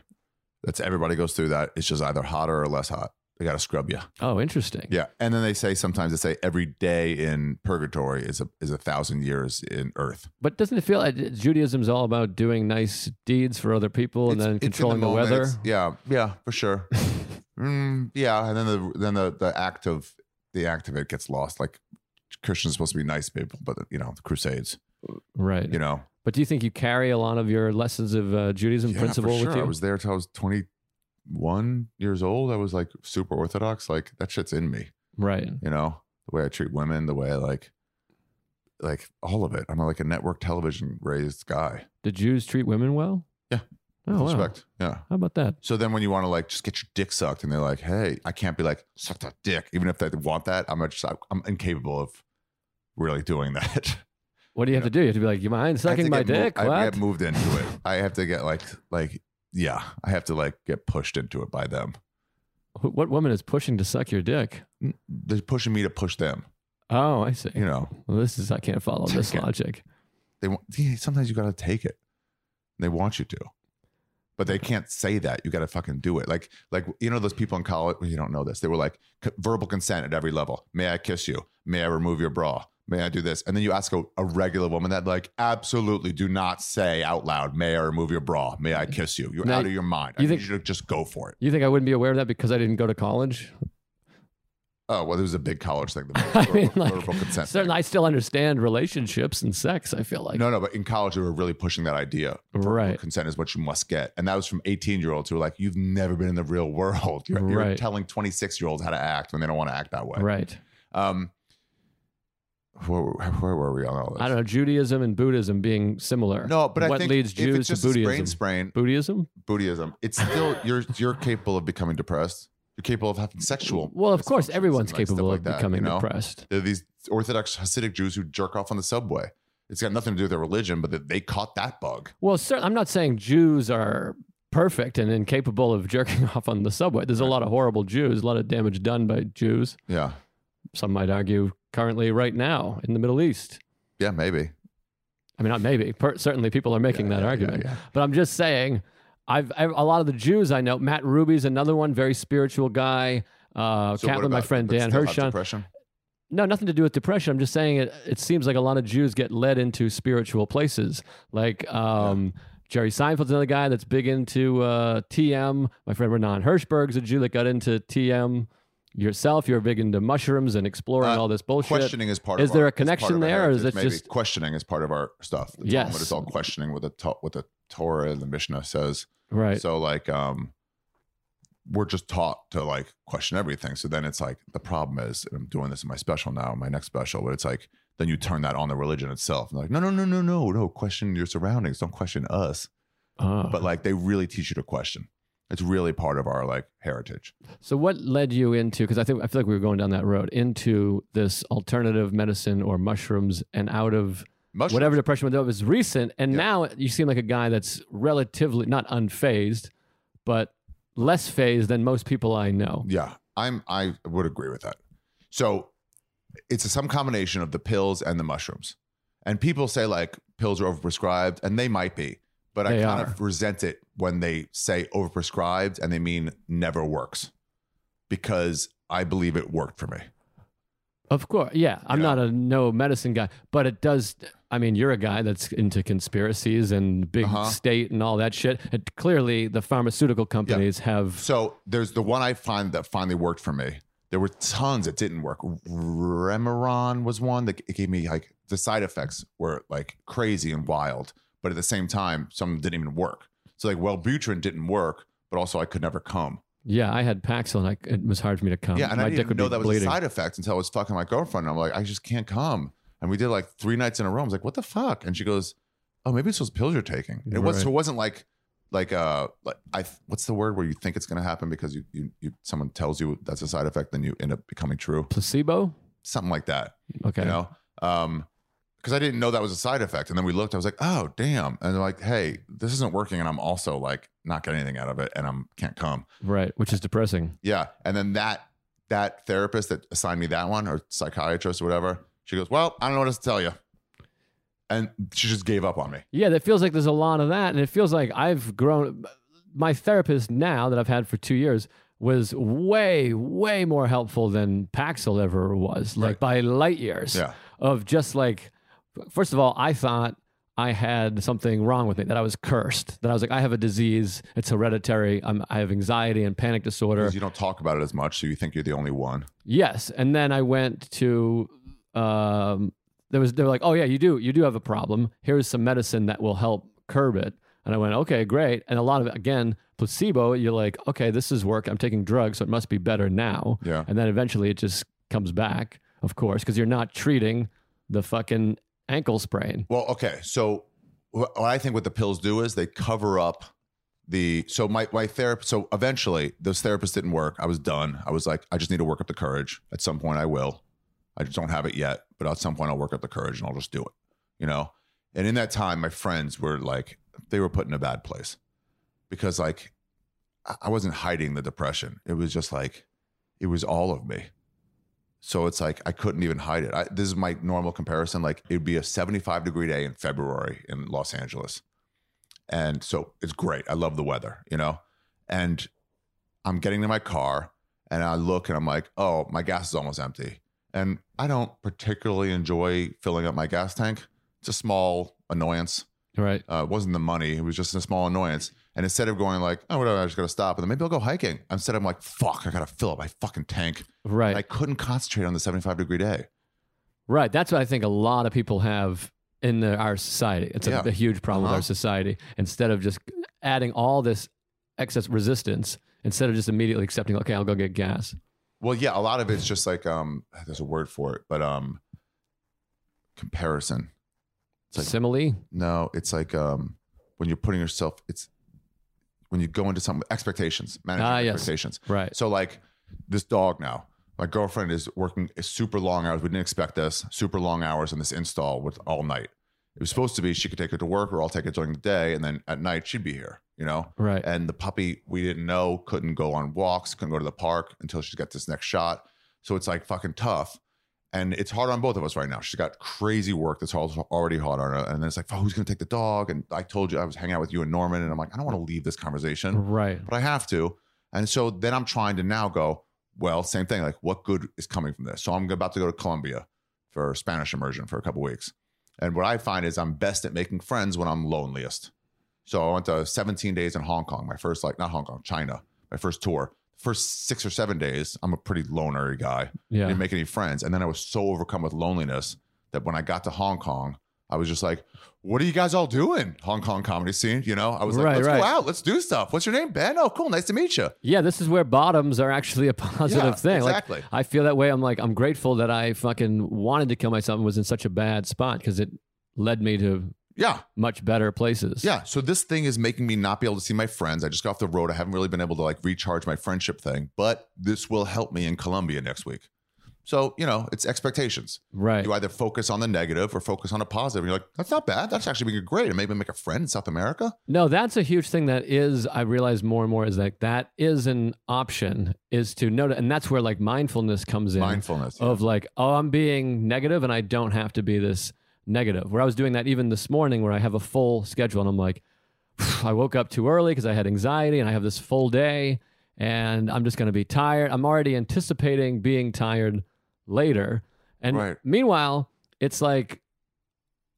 That's everybody goes through that. It's just either hotter or less hot. They got to scrub you. Oh, interesting. Yeah. And then they say sometimes they say every day in purgatory is a is a thousand years in earth. But doesn't it feel like Judaism's all about doing nice deeds for other people and It's- then controlling the, moment. weather? It's- yeah, yeah, for sure. *laughs* mm, yeah, and then the then the the act of the act of it gets lost. Like Christians are supposed to be nice people, but you know the Crusades. Right. You know, But do you think you carry a lot of your lessons of uh, Judaism Yeah, principle for sure. with you? I was there till I was twenty one years old. I was like super orthodox. Like that shit's in me. right. You know the way I treat women, the way I like, like all of it. I'm like a network television raised guy. Did Jews treat women well? Yeah. Oh, With wow. respect. Yeah. How about that? So then when you want to like just get your dick sucked and they're like, hey, I can't be like, suck that dick. Even if they want that, I'm just, I'm incapable of really doing *laughs* that. What do you have to do? You have to be like, you mind sucking my get mo- dick? I get moved into it. I have to get like, like, yeah, I have to like get pushed into it by them. What woman is pushing to suck your dick? They're pushing me to push them. Oh, I see. You know, Well, this is I can't follow this logic. they want, sometimes you got to take it. They want you to. But they can't say that. You got to fucking do it. Like, like you know, those people in college. well, You don't know this. They were like verbal consent at every level. May I kiss you? May I remove your bra? May I do this? And then you ask a, a regular woman that, like, absolutely do not say out loud. May I remove your bra? May I kiss you? You're Now, out of your mind. I you need think- you to just go for it. You think I wouldn't be aware of that because I didn't go to college? Oh well, there was a big college thing. The *laughs* I verbal, mean, like, verbal consent. certain. I still understand relationships and sex. I feel like no, no, but in college they were really pushing that idea. Right. Consent is what you must get, and that was from eighteen-year-olds who were like, "You've never been in the real world. You're, you're telling twenty-six-year-olds how to act when they don't want to act that way." right. Um, where, where were we on all this? I don't know Judaism and Buddhism being similar. No, but I what think leads Jews it's just to Buddhism? sprain, Buddhism? Buddhism, it's still *laughs* you're you're capable of becoming depressed. You're capable of having sexual. Well, of course, everyone's like, capable like of that, becoming you know? depressed. There are these Orthodox Hasidic Jews who jerk off on the subway. It's got nothing to do with their religion, but that they caught that bug. Well, cer I'm not saying Jews are perfect and incapable of *laughs* jerking off on the subway. There's a lot of horrible Jews, a lot of damage done by Jews. Yeah, Some might argue currently, right now, in the Middle East. yeah, maybe. I mean, not maybe. Per- certainly, people are making Yeah, that yeah, argument. yeah. But I'm just saying, I've, I've a lot of the Jews I know. Matt Ruby's another one, very spiritual guy. Uh, So Kaplan, my friend Dan still have Hirschon. Depression. No, nothing to do with depression. I'm just saying it. It seems like a lot of Jews get led into spiritual places. Like um, Jerry Seinfeld's another guy that's big into uh, TM. My friend Renan Hirschberg's a Jew that got into TM. Yourself, you're big into mushrooms and exploring Uh, all this bullshit. Questioning is part. Is of there our, a connection there, or is it maybe. just- questioning is part of our stuff? The Yes. Talmud is all questioning what the what the Torah and the Mishnah says. Right. So like, um, we're just taught to like question everything. So then it's like the problem is, and I'm doing this in my special now, my next special, but it's like then you turn that on the religion itself. And like, no, no, no, no, no, no. Question your surroundings. Don't question us. Ah. But like, they really teach you to question. It's really part of our like heritage. So what led you into because I think I feel like we were going down that road into this alternative medicine or mushrooms and out of Mushrooms. whatever depression was was recent and Yeah. now you seem like a guy that's relatively not unfazed but less phased than most people I know. Yeah, I'm. I would agree with that. So it's some combination of the pills and the mushrooms. And people say like pills are overprescribed, and they might be, but I kind are. of resent it when they say overprescribed and they mean never works, because I believe it worked for me. Of course. Yeah, I'm Yeah. not a no medicine guy, but it does I mean, you're a guy that's into conspiracies and big Uh-huh. state and all that shit. And clearly the pharmaceutical companies have So there's the one I find that finally worked for me There were tons that didn't work. Remeron was one that it gave me like the side effects were like crazy and wild, but at the same time, some didn't even work. So like Wellbutrin didn't work, but also I could never come. Yeah, I had Paxil and I, it was hard for me to come. yeah, and My I didn't know that was bleeding. a side effect until I was fucking my girlfriend. And I'm like, I just can't come. And we did like three nights in a row. I was like, what the fuck? And she goes, Oh, maybe it's those pills you're taking. And it was Right. so it wasn't like like uh like I what's the word where you think it's gonna happen because you you, you someone tells you that's a side effect, then you end up becoming true. Placebo? Something like that. Okay. You know? Um because I didn't know that was a side effect. And then we looked, I was like, oh damn. And they're like, hey, this isn't working. And I'm also like not getting anything out of it and I'm can't come. Right, which is depressing. Yeah. And then that that therapist that assigned me that one or psychiatrist or whatever, she goes, Well, I don't know what else to tell you. And she just gave up on me. Yeah, that feels like there's a lot of that. And it feels like I've grown. My therapist now that I've had for two years was way, way more helpful than Paxil ever was, like Right. by light years Yeah. of just like, first of all, I thought I had something wrong with me, that I was cursed, that I was like, I have a disease, it's hereditary, I'm, I have anxiety and panic disorder. Because you don't talk about it as much, so you think you're the only one. Yes, and then I went to um, there was they were like, oh yeah, you do you do have a problem. Here's some medicine that will help curb it. And I went, okay, great. And a lot of it again, placebo. You're like, okay, this is work. I'm taking drugs, so it must be better now. Yeah. And then eventually it just comes back, of course, because you're not treating the fucking ankle sprain. Well, okay. So what I think what the pills do is they cover up the so my my therapist so eventually those therapists didn't work. I was done. I was like, I just need to work up the courage. At some point I will. I just don't have it yet, but at some point I'll work up the courage and I'll just do it. You know? And in that time, my friends were like, they were put in a bad place. Because like I- I wasn't hiding the depression. It was just like it was all of me. So it's like I couldn't even hide it. I, this is my normal comparison. Like it would be a 75 degree day in February in Los Angeles. And so it's great. I love the weather, you know? And I'm getting to my car and I look and I'm like, oh, my gas is almost empty. And I don't particularly enjoy filling up my gas tank. It's a small annoyance. Right. Uh, it wasn't the money. It was just a small annoyance. And instead of going like, oh, whatever, I just got to stop. And then maybe I'll go hiking. Instead, I'm like, fuck, I got to fill up my fucking tank. Right. And I couldn't concentrate on the 75 degree day. Right. That's what I think a lot of people have in the, our society. It's a, Yeah. a huge problem with Uh-huh. our society. Instead of just adding all this excess resistance, instead of just immediately accepting, okay, I'll go get gas. Well, yeah, a lot of it's just like um there's a word for it, but um comparison. It's like Simile. no, it's like um when you're putting yourself it's when you go into something expectations, managing Ah, yes. expectations. Right. So like this dog now, my girlfriend is working super long hours. We didn't expect this, super long hours in this install with all night. It was supposed to be she could take it to work or I'll take it during the day and then at night she'd be here, you know? Right. and the puppy we didn't know couldn't go on walks couldn't go to the park until she got this next shot so it's like fucking tough and it's hard on both of us right now. She's got crazy work that's already hard on her. And then it's like oh, who's going to take the dog? And i told you i was hanging out with you and norman and i'm like i don't want to leave this conversation Right. but i have to. And so then i'm trying to now go well same thing like what good is coming from this? So i'm about to go to colombia for spanish immersion for a couple weeks. And what i find is i'm best at making friends when i'm loneliest. So I went to 17 days in Hong Kong, my first, like, not Hong Kong, China, my first tour. First six or seven days, I'm a pretty lonery guy. I Yeah. didn't make any friends. And then I was so overcome with loneliness that when I got to Hong Kong, I was just like, what are you guys all doing? Hong Kong comedy scene, you know? I was like, Right, let's right. go out, let's do stuff. What's your name, Ben? Oh, cool, nice to meet you. Yeah, this is where bottoms are actually a *laughs* positive Yeah, thing. exactly. Like I feel that way. I'm like, I'm grateful that I fucking wanted to kill myself and was in such a bad spot because it led me to Yeah, much better places. yeah. So this thing is making me not be able to see my friends. I just got off the road. I haven't really been able to like recharge my friendship thing, but this will help me in Colombia next week. So, you know, it's expectations. Right. You either focus on the negative or focus on a positive. And you're like, that's not bad. That's actually being great. And maybe make a friend in South America. No, that's a huge thing that is, I realize more and more is like that is an option is to note, and that's where like mindfulness comes in Mindfulness. yeah. of like, oh, I'm being negative and I don't have to be this negative. Where I was doing that even this morning where I have a full schedule and I'm like, I woke up too early because I had anxiety and I have this full day and I'm just going to be tired. I'm already anticipating being tired later. And Right. meanwhile, it's like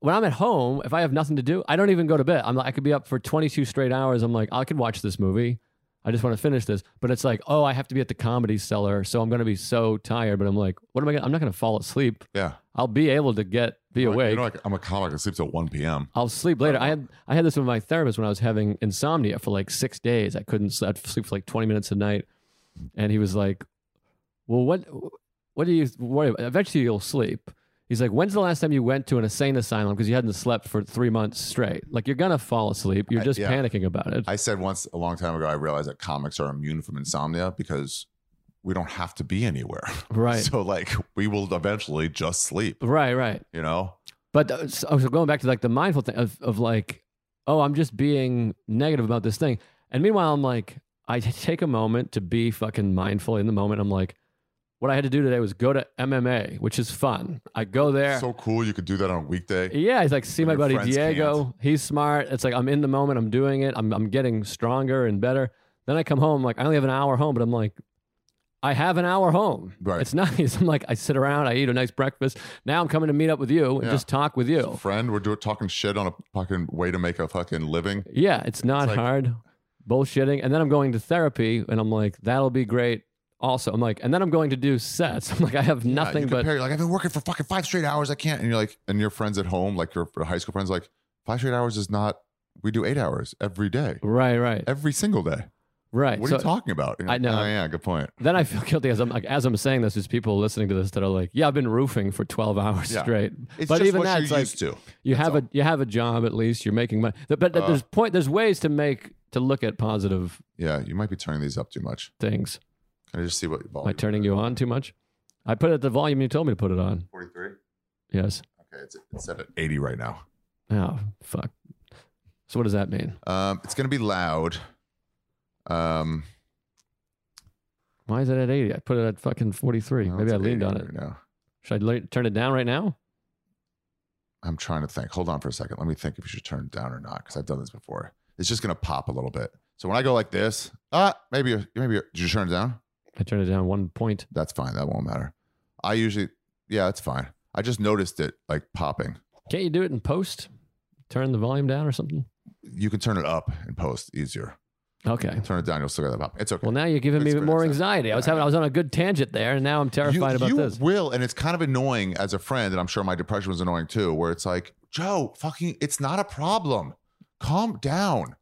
when I'm at home, if I have nothing to do, I don't even go to bed. I'm like, I could be up for 22 straight hours. I'm like, I could watch this movie. I just want to finish this. But it's like, oh, I have to be at the comedy cellar, so I'm going to be so tired. But I'm like, what am I? Gonna, I'm not going to fall asleep. Yeah. I'll be able to get be awake. You know, like I'm a comic. I sleep till 1 p.m. I'll sleep later. I uh-huh. had I had this with my therapist when I was having insomnia for like six days. I couldn't sleep, I'd sleep for like twenty minutes a night, and he was like, "Well, what what do you what, eventually you'll sleep." He's like, "When's the last time you went to an insane asylum because you hadn't slept for three months straight? Like you're gonna fall asleep. You're I- just yeah. panicking about it." I said once a long time ago, I realized that comics are immune from insomnia because we don't have to be anywhere. *laughs* right, So like we will eventually just sleep, right, right. you know? But uh, so so going back to like the mindful thing of, of like, oh, I'm just being negative about this thing. And meanwhile, I'm like, I take a moment to be fucking mindful in the moment. I'm like, what I had to do today was go to MMA, which is fun. I go there. So cool you could do that on a weekday. yeah, he's like, see my buddy Diego. He's smart. It's like I'm in the moment. I'm doing it. I'm I'm getting stronger and better. Then I come home. Like I only have an hour home, but I'm like, I have an hour home. Right. It's *laughs* nice. I'm like, I sit around. I eat a nice breakfast. Now I'm coming to meet up with you and Yeah. just talk with you. Friend, we're doing talking shit on a fucking way to make a fucking living. Yeah, it's not like- hard. Bullshitting. And then I'm going to therapy and I'm like, that'll be great. Also, I'm like, and then I'm going to do sets. *laughs* I'm like, I have Yeah, nothing you but compare, like I've been working for fucking five straight hours. I can't. And you're like, and your friends at home, like your high school friends, like five straight hours is not. We do eight hours every day, right, right, every single day. Right. What So are you talking about? You're I like, know. "Oh, yeah, good point. then I feel guilty as I'm like, as I'm saying this, there's people listening to this that are like, yeah, I've been roofing for 12 *laughs* hours Yeah. straight. It's but just even what that's you're like, used to. you That's have a you have a job at least. You're making money. But but Uh. there's point. There's ways to make to look at positive Yeah, you might be turning these up too much. things. Can I just see what Am I turning you on too much? I put it at the volume you told me to put it on. Forty-three. Yes. Okay, it's, it's set at eighty right now. Oh fuck. So what does that mean? Um, it's gonna be loud. Um, Why is it at 80? I put it at fucking 43. no, Maybe I leaned on it. now. Should I le- turn it down right now? I'm trying to think. Hold on for a second. Let me think if you should turn it down or not because I've done this before. It's just gonna pop a little bit. So when I go like this, ah, maybe maybe did you turn it down? I turned it down one point. That's fine. That won't matter. I usually, yeah, it's fine. I just noticed it like popping. Can't you do it in post? Turn the volume down or something? You can turn it up and post easier. Okay. Turn it down, you'll still get that pop. It's okay. Well, now you're giving me It's good, more anxiety. I was having, I was on a good tangent there, and now I'm terrified you, about you this. will, and it's kind of annoying as a friend, and I'm sure my depression was annoying too. Where it's like, Joe, fucking, it's not a problem. Calm down.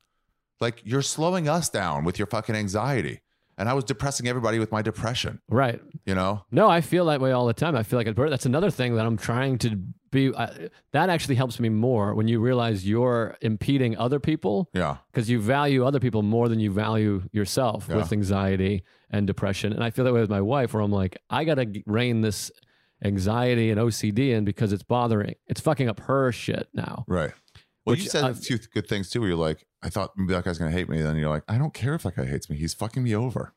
Like you're slowing us down with your fucking anxiety, and I was depressing everybody with my depression. Right. You know, No, I feel that way all the time. I feel like a bird. That's another thing that I'm trying to be. I, that actually helps me more when you realize you're impeding other people yeah, because you value other people more than you value yourself Yeah. with anxiety and depression. And I feel that way with my wife, where I'm like, I got to rein this anxiety and OCD in because it's bothering. It's fucking up her shit now. right. Well, Which, you said uh, a few good things too. Where you're like, I thought maybe that guy's gonna hate me. Then you're like, I don't care if that guy hates me. He's fucking me over.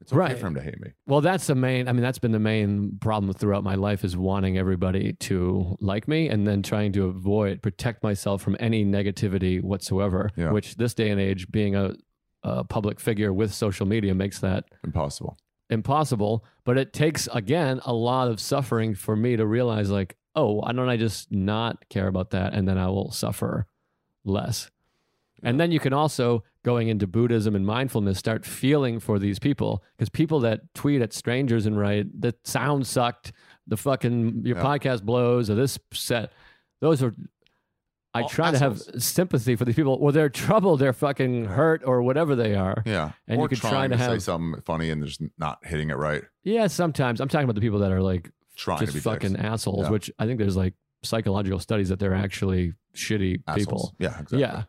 It's okay Right. for him to hate me. Well, that's the main. I mean, that's been the main problem throughout my life is wanting everybody to like me, and then trying to avoid, protect myself from any negativity whatsoever. Yeah. Which this day and age, being a, a public figure with social media makes that Impossible. impossible. But it takes again a lot of suffering for me to realize, like, oh, why don't I just not care about that, and then I will suffer less. And then you can also, going into Buddhism and mindfulness, start feeling for these people because people that tweet at strangers and write, the sound sucked, the fucking, your Yeah. podcast blows, or this set, those are, I All try to have sympathy for these people, or they're troubled, they're fucking hurt, or whatever they are. Yeah. And or you could try to to, say have- something funny and just not hitting it right. Yeah, sometimes. I'm talking about the people that are like Trying just to be fucking assholes, Yeah. which I think there's like psychological studies that they're actually shitty Assholes. people. Yeah, exactly. Yeah.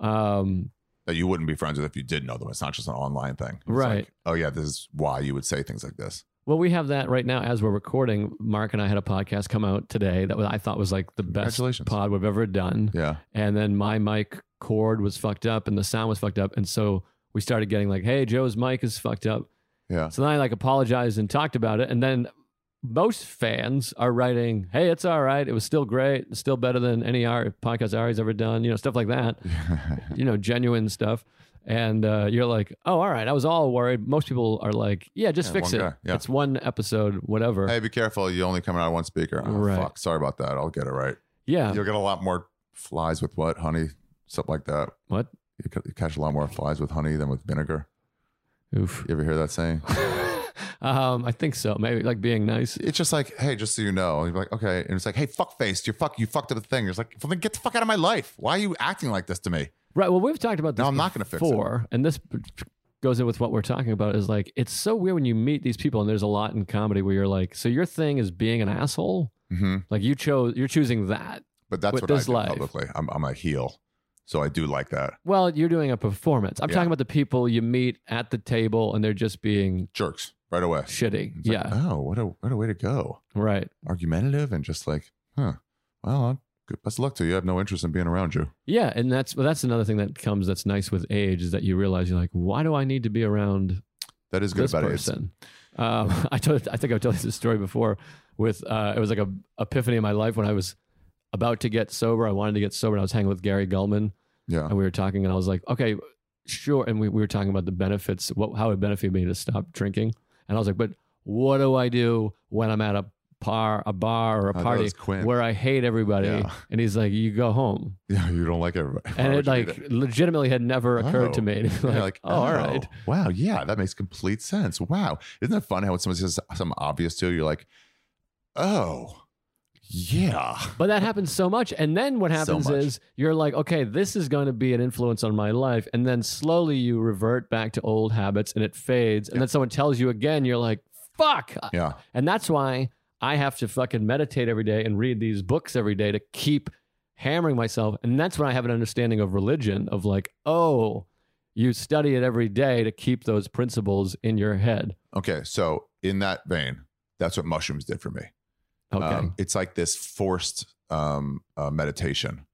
Um, That you wouldn't be friends with if you did know them. It's not just an online thing. It's Right. like, oh yeah, this is why you would say things like this. well, we have that right now as we're recording. Mark and I had a podcast come out today that I thought was like the best pod we've ever done. Yeah. And then my mic cord was fucked up and the sound was fucked up. And so we started getting like, hey, Joe's mic is fucked up. Yeah. So then I like apologized and talked about it. And then most fans are writing, hey, it's all right. It was still great. It's still better than any Ari, podcast Ari's ever done, you know, stuff like that, *laughs* you know, genuine stuff. And uh, you're like, oh, all right. I was all worried. Most people are like, yeah, just Yeah, fix it. guy, yeah. It's one episode, whatever. hey, be careful. You only coming out of one speaker. Oh, Right. fuck. Sorry about that. I'll get it right. yeah. You'll get a lot more flies with what? Honey? Something like that. What? You you catch a lot more flies with honey than with vinegar. Oof. You ever hear that saying? *laughs* um, I think so. Maybe like being nice. It's just like, hey, just so you know. And you're like, okay. And it's like, hey, fuck face, you're fuck, you fucked up the thing. It's like, well, then get the fuck out of my life. Why are you acting like this to me? Right. Well, we've talked about this No, I'm not gonna fix it. before, and this goes in with what we're talking about. Is like it's so weird when you meet these people, and there's a lot in comedy where you're like, so your thing is being an asshole. hmm Like you chose, you're choosing that. But that's what I do life. publicly. I'm, I'm a heel. So I do like that. Well, you're doing a performance. I'm Yeah. talking about the people you meet at the table, and they're just being Jerks right away. shitty. It's like, yeah. oh, what a what a way to go. right. Argumentative and just like, huh. Well, good best of luck to you. I have no interest in being around you. Yeah, and that's well, that's another thing that comes that's nice with age is that you realize you're like, why do I need to be around That is good this about person. Um, *laughs* I told, I think I've told you this story before. With uh, it was like a epiphany in my life when I was about to get sober. I wanted to get sober. and I was hanging with Gary Gulman, Yeah. and we were talking, and I was like, okay, sure. And we, we were talking about the benefits, what how it benefited me to stop drinking. And I was like, but what do I do when I'm at a par, a bar, or a Oh, party where I hate everybody? Yeah. And he's like, you go home. *laughs* Yeah, you don't like everybody. *laughs* Why And it like legitimately had never occurred to Oh. me. *laughs* And Yeah, like, like, oh, all right. Wow, yeah, that makes complete sense. Wow. Isn't that funny how when someone says something obvious to you, you're like, oh, yeah. But that happens so much. And then what happens much. is you're like, okay, this is going to be an influence on my life. And then slowly you revert back to old habits and it fades. And Yeah. then someone tells you again, you're like, fuck. Yeah. And that's why I have to fucking meditate every day and read these books every day to keep hammering myself. And that's when I have an understanding of religion of like, oh, you study it every day to keep those principles in your head. Okay. So, in that vein, that's what mushrooms did for me. Okay. Um, it's like this forced um, uh, meditation,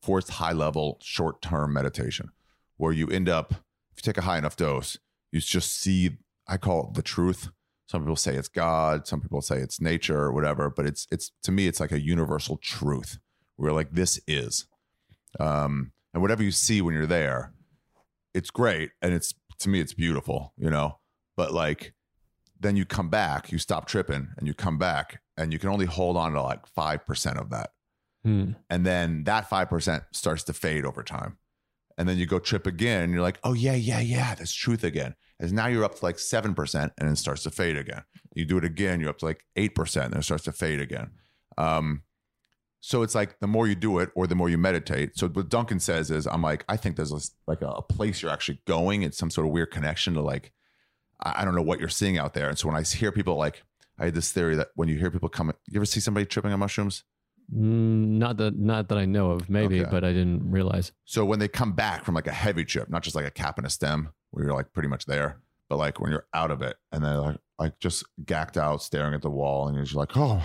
forced high level, short term meditation, where you end up, if you take a high enough dose, you just see, I call it the truth. Some people say it's God, some people say it's nature or whatever, but it's, it's, to me, it's like a universal truth where like this is. Um, and whatever you see when you're there, it's great. And it's, to me, it's beautiful, you know, but like, then you come back, you stop tripping and you come back and you can only hold on to like 5% of that. Hmm. And then that 5% starts to fade over time. And then you go trip again and you're like, oh, yeah, yeah, yeah, that's truth again. And now you're up to like 7% and it starts to fade again. You do it again, you're up to like 8% and it starts to fade again. Um, so it's like the more you do it or the more you meditate. So what Duncan says is, I'm like, I think there's this, like a, a place you're actually going. It's some sort of weird connection to like, I I don't know what you're seeing out there. And so when I hear people like, I had this theory that when you hear people come, you ever see somebody tripping on mushrooms? Mm, not that not that I know of, maybe, Okay. but I didn't realize. So when they come back from like a heavy trip, not just like a cap and a stem where you're like pretty much there, but like when you're out of it and they're like, like just gacked out, staring at the wall, and you're just like, oh,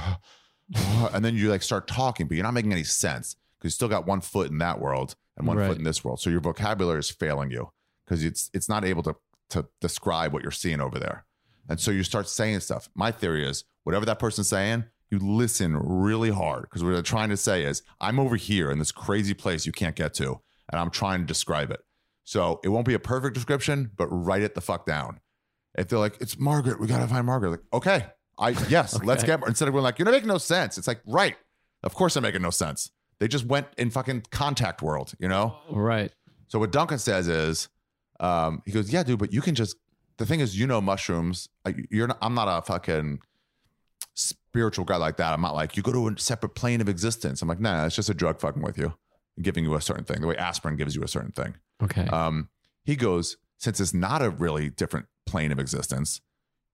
oh," *sighs* and then you like start talking, but you're not making any sense because you still got one foot in that world and one Right. foot in this world. So your vocabulary is failing you because it's it's not able to to describe what you're seeing over there. And so you start saying stuff. My theory is whatever that person's saying, you listen really hard because what they're trying to say is, I'm over here in this crazy place you can't get to, and I'm trying to describe it. So it won't be a perfect description, but write it the fuck down. If they're like, it's Margaret, we gotta find Margaret. Like, okay, I yes, *laughs* let's get instead of going like, you're not making no sense. It's like, right, of course I'm making no sense. They just went in fucking contact world, you know? Right. So what Duncan says is, um, he goes, "Yeah, dude, but you can just." The thing is, you know, mushrooms. Like, you're not. I'm not a fucking spiritual guy like that. I'm not like you go to a separate plane of existence. I'm like, nah, it's just a drug fucking with you, giving you a certain thing. The way aspirin gives you a certain thing. Okay. Um, he goes, since it's not a really different plane of existence,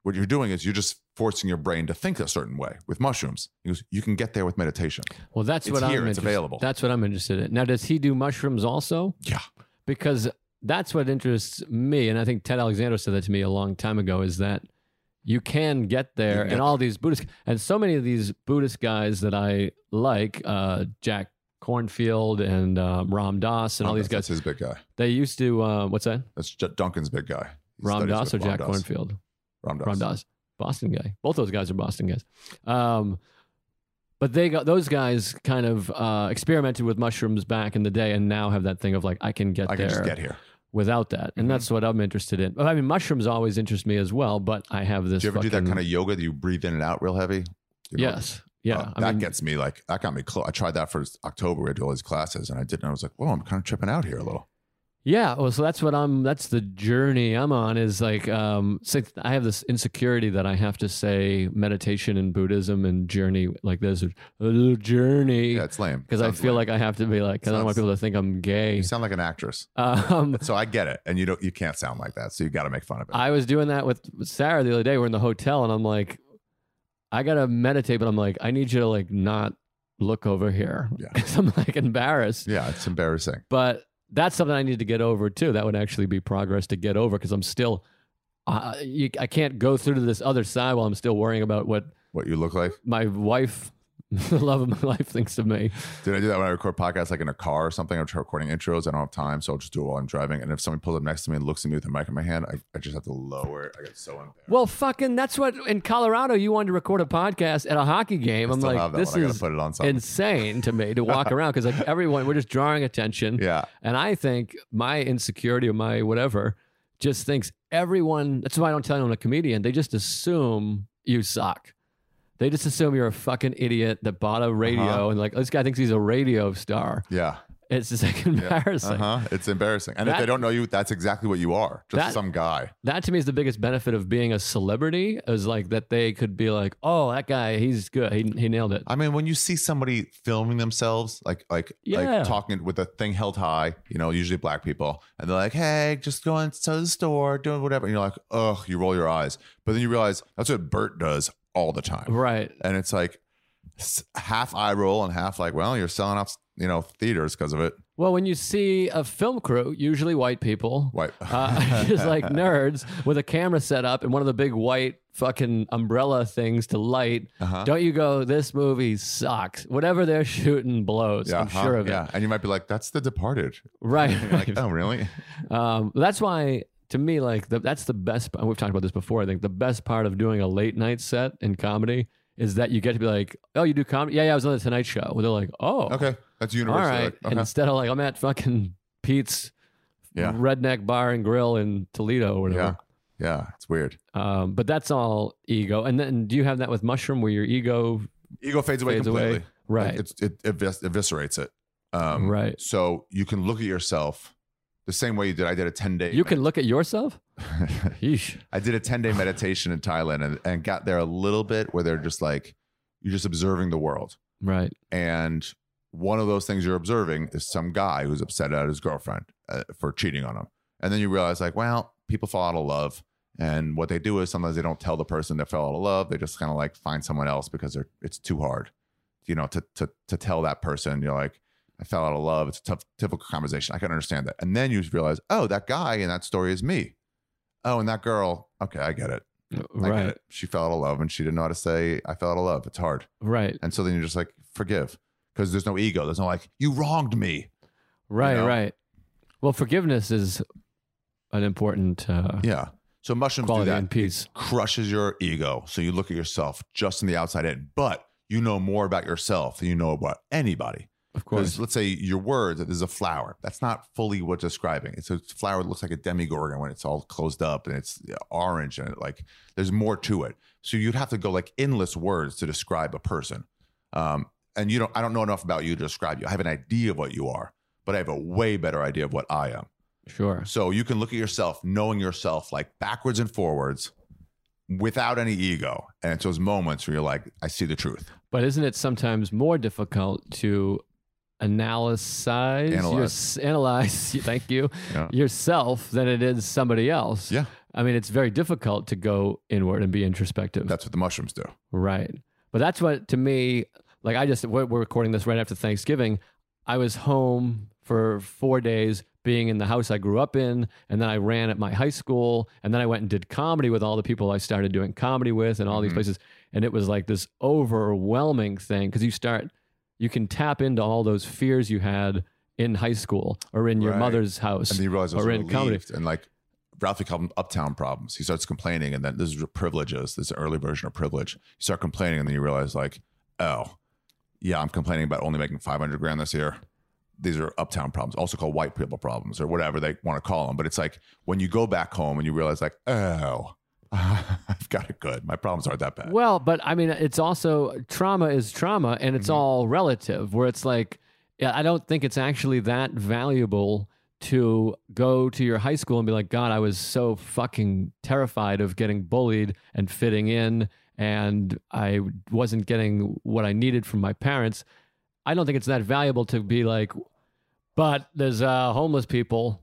what you're doing is you're just forcing your brain to think a certain way with mushrooms. He goes, you can get there with meditation. well, that's it's what here, I'm it's available. That's what I'm interested in. Now, does he do mushrooms also? Yeah. Because that's what interests me, and I think Ted Alexander said that to me a long time ago. Is that you can get there, can and all these Buddhist and so many of these Buddhist guys that I like, uh, Jack Kornfield and um, Ram Dass and all these guys. That's his big guy. They used to uh, what's that? That's J- Duncan's big guy. He Ram Dass or Ram Jack Dass. Kornfield? Ram Dass. Ram Dass, Boston guy. Both those guys are Boston guys. Um, but they got those guys kind of uh, experimented with mushrooms back in the day, and now have that thing of like I can get there. I there can just get here. Without that, and Mhm. that's what I'm interested in. I mean, mushrooms always interest me as well, but I have this. Do you ever do that kind of yoga that you breathe in and out real heavy? You know, Yes. Yeah. uh, that mean, gets me like that got me close. I tried that for October. We had to do all these classes, and I did, and I was like, "Whoa, I'm kind of tripping out here a little." Yeah, well, so that's what I'm. That's the journey I'm on. Is like, um, I have this insecurity that I have to say meditation and Buddhism and journey like this, a little journey, Yeah, it's lame. because I feel lame. like I have to be like, 'cause I don't want people to think I'm gay. you sound like an actress. Um, *laughs* So I get it, and you don't. You can't sound like that. So you got to make fun of it. I was doing that with Sarah the other day. We're in the hotel, and I'm like, I gotta meditate, but I'm like, I need you to like not look over here, Yeah. *laughs* I'm like embarrassed. yeah, it's embarrassing. But that's something I need to get over too. That would actually be progress to get over because I'm still, uh, you, I can't go through to this other side while I'm still worrying about what What you look like? my wife, *laughs* the love of my life, thinks of me. Did I do that when I record podcasts, like in a car or something? I'm recording intros. I don't have time, so I'll just do it while I'm driving. And if someone pulls up next to me and looks at me with a mic in my hand, I, I just have to lower it. I get so embarrassed. Well, fucking, that's what in Colorado you wanted to record a podcast at a hockey game. I'm like, this one. Is put it on insane to me to walk *laughs* around because like everyone, we're just drawing attention. yeah, And I think my insecurity or my whatever just thinks everyone, that's why I don't tell anyone I'm a comedian. They just assume you suck. They just assume you're a fucking idiot that bought a radio Uh-huh. and like, this guy thinks he's a radio star. yeah, It's just like embarrassing. uh huh. It's embarrassing. And if they don't know you, that's exactly what you are. Just That- some guy. That to me is the biggest benefit of being a celebrity is like that they could be like, oh, that guy, he's good. He, he nailed it. I mean, when you see somebody filming themselves, like like Yeah. like talking with a thing held high, you know, usually black people, and they're like, "Hey, just going to the store, doing whatever," and you're like, "Ugh," you roll your eyes, but then you realize that's what Bert does all the time, Right. and it's like half eye roll and half like, "Well, you're selling out, you know, theaters because of it." Well, when you see a film crew, usually white people, White, uh, *laughs* just like nerds with a camera set up and one of the big white fucking umbrella things to light. Uh-huh. Don't you go, this movie sucks. Whatever they're shooting blows. yeah, I'm huh? sure of yeah, it. and you might be like, "That's The Departed." Right. *laughs* You're like, "Oh, really?" *laughs* um, that's why, to me, like the, that's the best. We've talked about this before. I think the best part of doing a late night set in comedy is that you get to be like, oh, you do comedy? Yeah, yeah, I was on the Tonight Show. Where they're like, oh, Okay, that's universal. right. Like, okay. Instead of like, I'm at fucking Pete's Yeah. redneck bar and grill in Toledo or whatever. Yeah, yeah, it's weird. Um, but that's all ego. And then do you have that with mushroom where your ego ego fades away Fades completely. away. Right. Like, it's, it evis- eviscerates it. Um, Right. So you can look at yourself the same way you did. I did a 10 day. you can look at yourself? *laughs* I did a 10 day meditation in Thailand and, and got there a little bit where they're just like, you're just observing the world. Right. And one of those things you're observing is some guy who's upset at his girlfriend uh, for cheating on him. And then you realize, like, well, people fall out of love. And what they do is sometimes they don't tell the person that fell out of love. They just kind of like find someone else because they're it's too hard, you know, to to to tell that person. You're like, I fell out of love. It's a tough, difficult conversation. I can understand that. And then you realize, oh, that guy in that story is me. Oh, and that girl. Okay, I get it. I get Right. it. She fell out of love and she didn't know how to say I fell out of love. It's hard. Right. And so then you're just like, forgive. Because there's no ego. There's no like, you wronged me. Right. know? Right. Well, forgiveness is an important uh, Yeah. So mushrooms do that. and peace. Crushes your ego. So you look at yourself just in the outside in, but you know more about yourself than you know about anybody. Of course. let's say your words, there's a flower. That's not fully what describing. It's a flower that looks like a Demogorgon when it's all closed up and it's orange and it like there's more to it. So you'd have to go like endless words to describe a person. Um, and you don't I don't know enough about you to describe you. I have an idea of what you are, but I have a way better idea of what I am. Sure. So you can look at yourself, knowing yourself like backwards and forwards without any ego. And it's those moments where you're like, I see the truth. But isn't it sometimes more difficult to analyze, Analyze. Your, analyze *laughs* thank you, Yeah. yourself than it is somebody else? Yeah. I mean, it's very difficult to go inward and be introspective. That's what the mushrooms do. Right. But that's what, to me, like I just, we're, we're recording this right after Thanksgiving. I was home for four days being in the house I grew up in. And then I ran at my high school. And then I went and did comedy with all the people I started doing comedy with and all these Mhm. places. And it was like this overwhelming thing because you start, you can tap into all those fears you had in high school or in your Right. mother's house And then you realize or in comedy. And like Ralphie called them uptown problems. He starts complaining, and then this is privileges. This is an early version of privilege. You start complaining, and then you realize, like, oh, yeah, I'm complaining about only making 500 grand this year. These are uptown problems, also called white people problems or whatever they want to call them. But it's like when you go back home and you realize, like, oh, *laughs* I've got it good. My problems aren't that bad. Well, but I mean, it's also trauma is trauma, and it's Mhm. all relative. Where it's like, yeah, I don't think it's actually that valuable to go to your high school and be like, God, I was so fucking terrified of getting bullied and fitting in, and I wasn't getting what I needed from my parents. I don't think it's that valuable to be like, but there's uh, homeless people.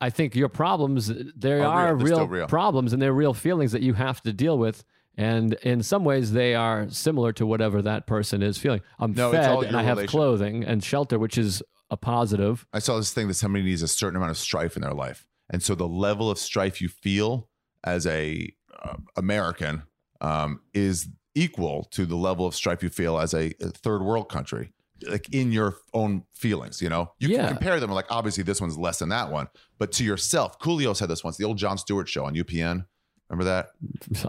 I think your problems, there Are are real. Real, real. problems and they're real feelings that you have to deal with. And in some ways, they are similar to whatever that person is feeling. I'm No, fed and I have clothing and shelter, which is a positive. I saw this thing that somebody needs a certain amount of strife in their life, and so the level of strife you feel as a uh, American um, is equal to the level of strife you feel as a, a third world country, like in your own feelings. You know, you Yeah. can compare them. Like obviously, this one's less than that one, but to yourself, Coolio said this once. The old Jon Stewart show on UPN. Remember that?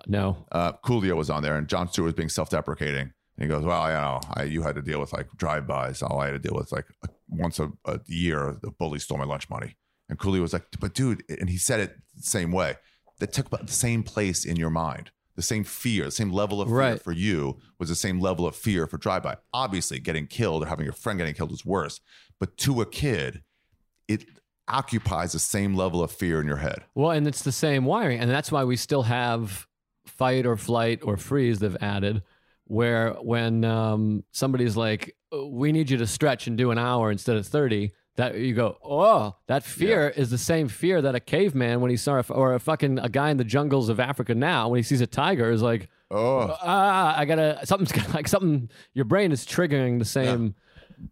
No. uh, Coolio was on there, and Jon Stewart was being self-deprecating. And he goes, "Well, you know, I, you had to deal with like drive-bys. All I had to deal with like once a, a year, the bully stole my lunch money." And Coolio was like, "But dude," and he said it the same way. That took about the same place in your mind. The same fear, the same level of fear Right. for you was the same level of fear for drive-by. Obviously, getting killed or having your friend getting killed is worse, but to a kid, it occupies the same level of fear in your head. Well, and it's the same wiring. And that's why we still have fight or flight or freeze they've added, where when um, somebody's like, we need you to stretch and do an hour instead of 30, that you go, oh, that fear is the same fear that a caveman when he saw, a, or a fucking a guy in the jungles of Africa now, when he sees a tiger, is like, Oh, ah, I gotta, something's *laughs* gonna, like something, your brain is triggering the same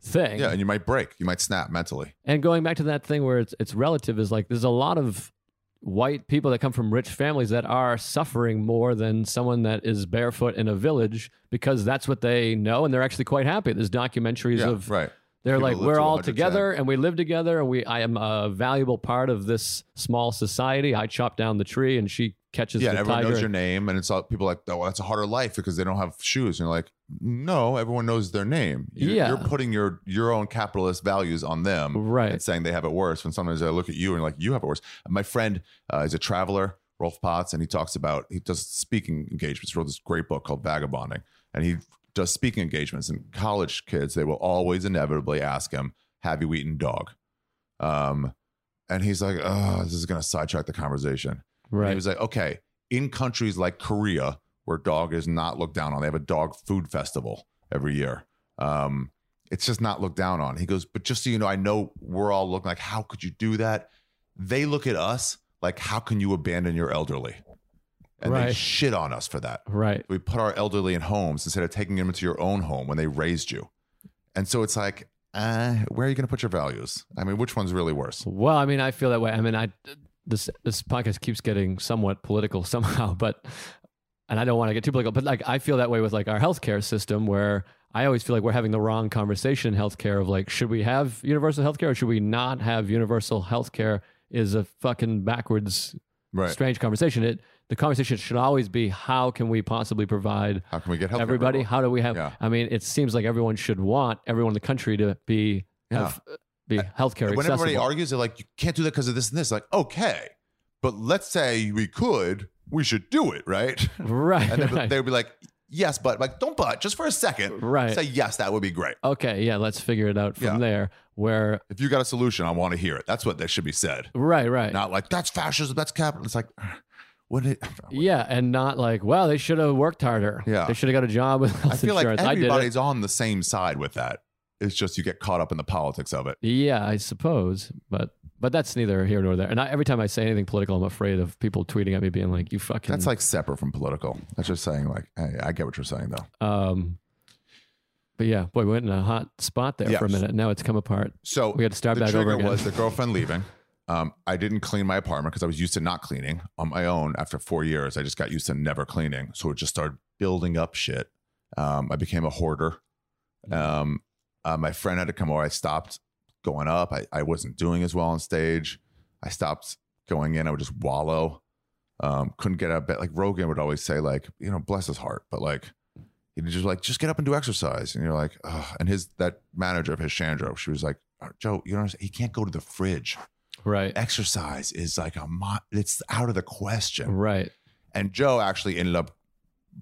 thing. yeah, and you might break, you might snap mentally. And going back to that thing where it's it's relative is like there's a lot of white people that come from rich families that are suffering more than someone that is barefoot in a village because that's what they know and they're actually quite happy. There's documentaries Yeah, of right. They're People like we're all 110. together and we live together and we I am a valuable part of this small society. I chop down the tree and she catches yeah, the everyone tiger. knows your name, and it's all people like, oh, that's a harder life because they don't have shoes. And you're like, no, everyone knows their name. You're, Yeah. you're putting your your own capitalist values on them, Right. And saying they have it worse. When sometimes I look at you and like, you have it worse. My friend uh, is a traveler, Rolf Potts, and he talks about he does speaking engagements. He Wrote this great book called Vagabonding, and he does speaking engagements. And college kids, they will always inevitably ask him, "Have you eaten dog?" Um, and he's like, "Oh, this is going to sidetrack the conversation." And right. He was like, okay, in countries like Korea, where dog is not looked down on, they have a dog food festival every year. Um, it's just not looked down on. He goes, but just so you know, I know we're all looking like, how could you do that? They look at us like, how can you abandon your elderly? And they shit on us for that. right. We put our elderly in homes instead of taking them into your own home when they raised you. And so it's like, uh, where are you going to put your values? I mean, which one's really worse? Well, I mean, I feel that way. I mean, I this this podcast keeps getting somewhat political *laughs* somehow, but and I don't want to get too political, but like I feel that way with like our healthcare system where I always feel like we're having the wrong conversation in healthcare of like should we have universal healthcare or should we not have universal healthcare is a fucking backwards Right. strange conversation. It the conversation should always be how can we possibly provide How can we get help? everybody? How do we have? Yeah. I mean, it seems like everyone should want everyone in the country to be have, be healthcare when everybody argues, they're like, you can't do that because of this and this. Like, okay, but let's say we could, we should do it, right? *laughs* right. And they'd, right. they'd be like, yes, but like, don't but just for a second. Right. Say yes, that would be great. okay, yeah, let's figure it out from Yeah. there. Where If you got a solution, I want to hear it. That's what that should be said. right, right, Not like that's fascism, that's capital. It's like, what it? *laughs* yeah, and not like, well, they should have worked harder. Yeah. they should have got a job with health I feel like insurance. Did it. everybody's on the same side with that. It's just you get caught up in the politics of it. Yeah, I suppose, but but that's neither here nor there. And I, every time I say anything political, I'm afraid of people tweeting at me being like, "You fucking." That's like separate from political. That's just saying, like, hey, I get what you're saying, though. Um, but yeah, boy, we went in a hot spot there for a minute. Now it's come apart. So We had to start the back over again. was the girlfriend leaving. *laughs* Um, I didn't clean my apartment because I was used to not cleaning on my own. After four years, I just got used to never cleaning, so it just started building up shit. Um, I became a hoarder. Um, uh, my friend had to come over. I stopped going up. I, I wasn't doing as well on stage. I stopped going in. I would just wallow. Um, couldn't get out of bed. Like Rogan would always say, like you know, bless his heart, but like he'd just like just get up and do exercise. And you're like, Ugh. and his that manager of his Chandro, she was like, Joe, you know, he can't go to the fridge. Right, Exercise is like a mo- it's out of the question. right. And Joe actually ended up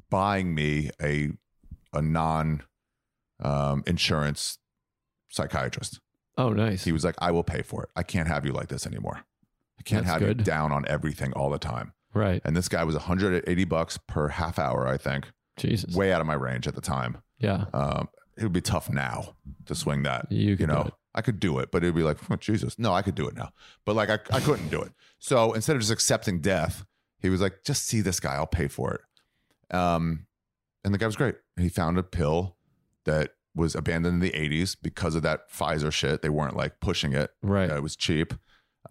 buying me a a non um, insurance psychiatrist. Oh, nice. He was like, I will pay for it. I can't have you like this anymore. I can't That's have good. you down on everything all the time. right. And this guy was 180 bucks per half hour, I think. Jesus. Way out of my range at the time. yeah. Um, it would be tough now to swing that. You You know. I could do it, but it'd be like, oh, Jesus, no, I could do it now. But like, I, I couldn't do it. So instead of just accepting death, he was like, just see this guy, I'll pay for it. Um, and the guy was great. He found a pill that was abandoned in the 80s because of that Pfizer shit. They weren't like pushing it. Right. Uh, it was cheap.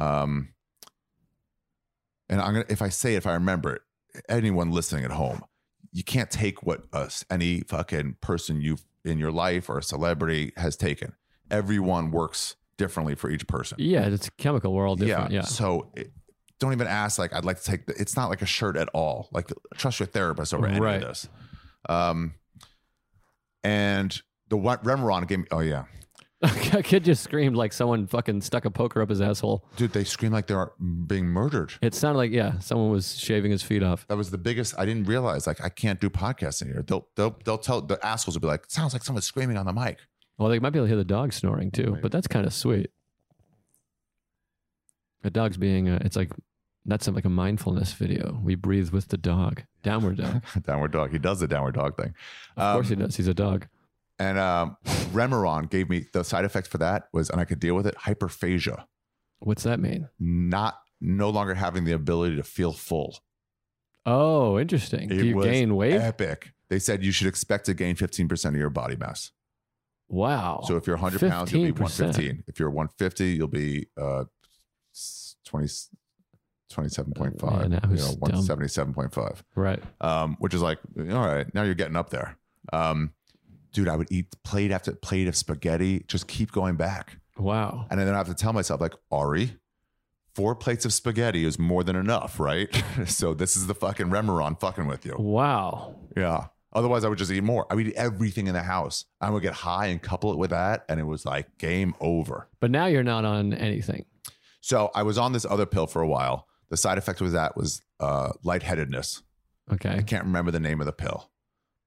Um, and I'm gonna if I say it, if I remember it, anyone listening at home, you can't take what us any fucking person you've in your life or a celebrity has taken. Everyone works differently for each person. yeah. It's a chemical. We're all different. Yeah. So it, don't even ask. Like I'd like to take. The, it's not like a shirt at all. Like trust your therapist over any of this. Um, and the what Remeron gave me. Oh yeah, *laughs* a kid just screamed like someone fucking stuck a poker up his asshole. dude, they scream like they're being murdered. It sounded like yeah, someone was shaving his feet off. That was the biggest. I didn't realize like I can't do podcasting here. They'll they'll they'll tell the assholes will be like, sounds like someone's screaming on the mic. Well, they might be able to hear the dog snoring too, Maybe. but that's kind of sweet. The dog's being, uh, it's like, that's like a mindfulness video. We breathe with the dog. Downward dog. *laughs* downward dog. He does the downward dog thing. Of course he Um, does. He's a dog. And um, Remeron gave me the side effect for that was, and I could deal with it. Hyperphagia, What's that mean? not no longer having the ability to feel full. Oh, interesting. It Do you gain weight? Epic. They said you should expect to gain 15% of your body mass. Wow. So if you're 100 pounds, you'll be 115. If you're 150, you'll be uh, 20, 27.5. Man, you know, 177.5. right. um, which is like, all right, now you're getting up there. Um, dude, I would eat plate after plate of spaghetti, just keep going back. Wow. And then I have to tell myself, like, Ari, four plates of spaghetti is more than enough, right? *laughs* so this is the fucking Remeron fucking with you. Wow. Yeah. Otherwise, I would just eat more. I would eat everything in the house. I would get high and couple it with that. And it was like game over. But now you're not on anything. So I was on this other pill for a while. The side effect was that was uh, lightheadedness. Okay. I can't remember the name of the pill,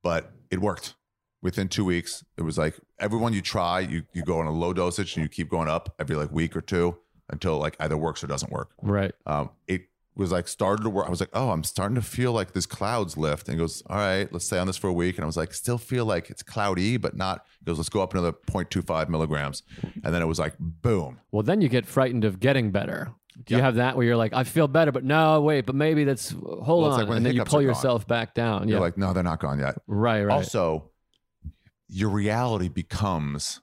but it worked. Within two weeks, it was like everyone you try, you you go on a low dosage and you keep going up every like week or two until like either works or doesn't work. Right. Um, it was like started to work. I was like, oh, I'm starting to feel like this clouds lift. And he goes, all right, let's stay on this for a week. And I was like, still feel like it's cloudy, but not. He goes, let's go up another 0.25 milligrams. And then it was like, boom. Well, then you get frightened of getting better. Do you Yeah. have that where you're like, I feel better, but no, wait, but maybe that's hold Well, on, like when and then you pull yourself back down. You're like, no, they're not gone yet. right. Right. Also, your reality becomes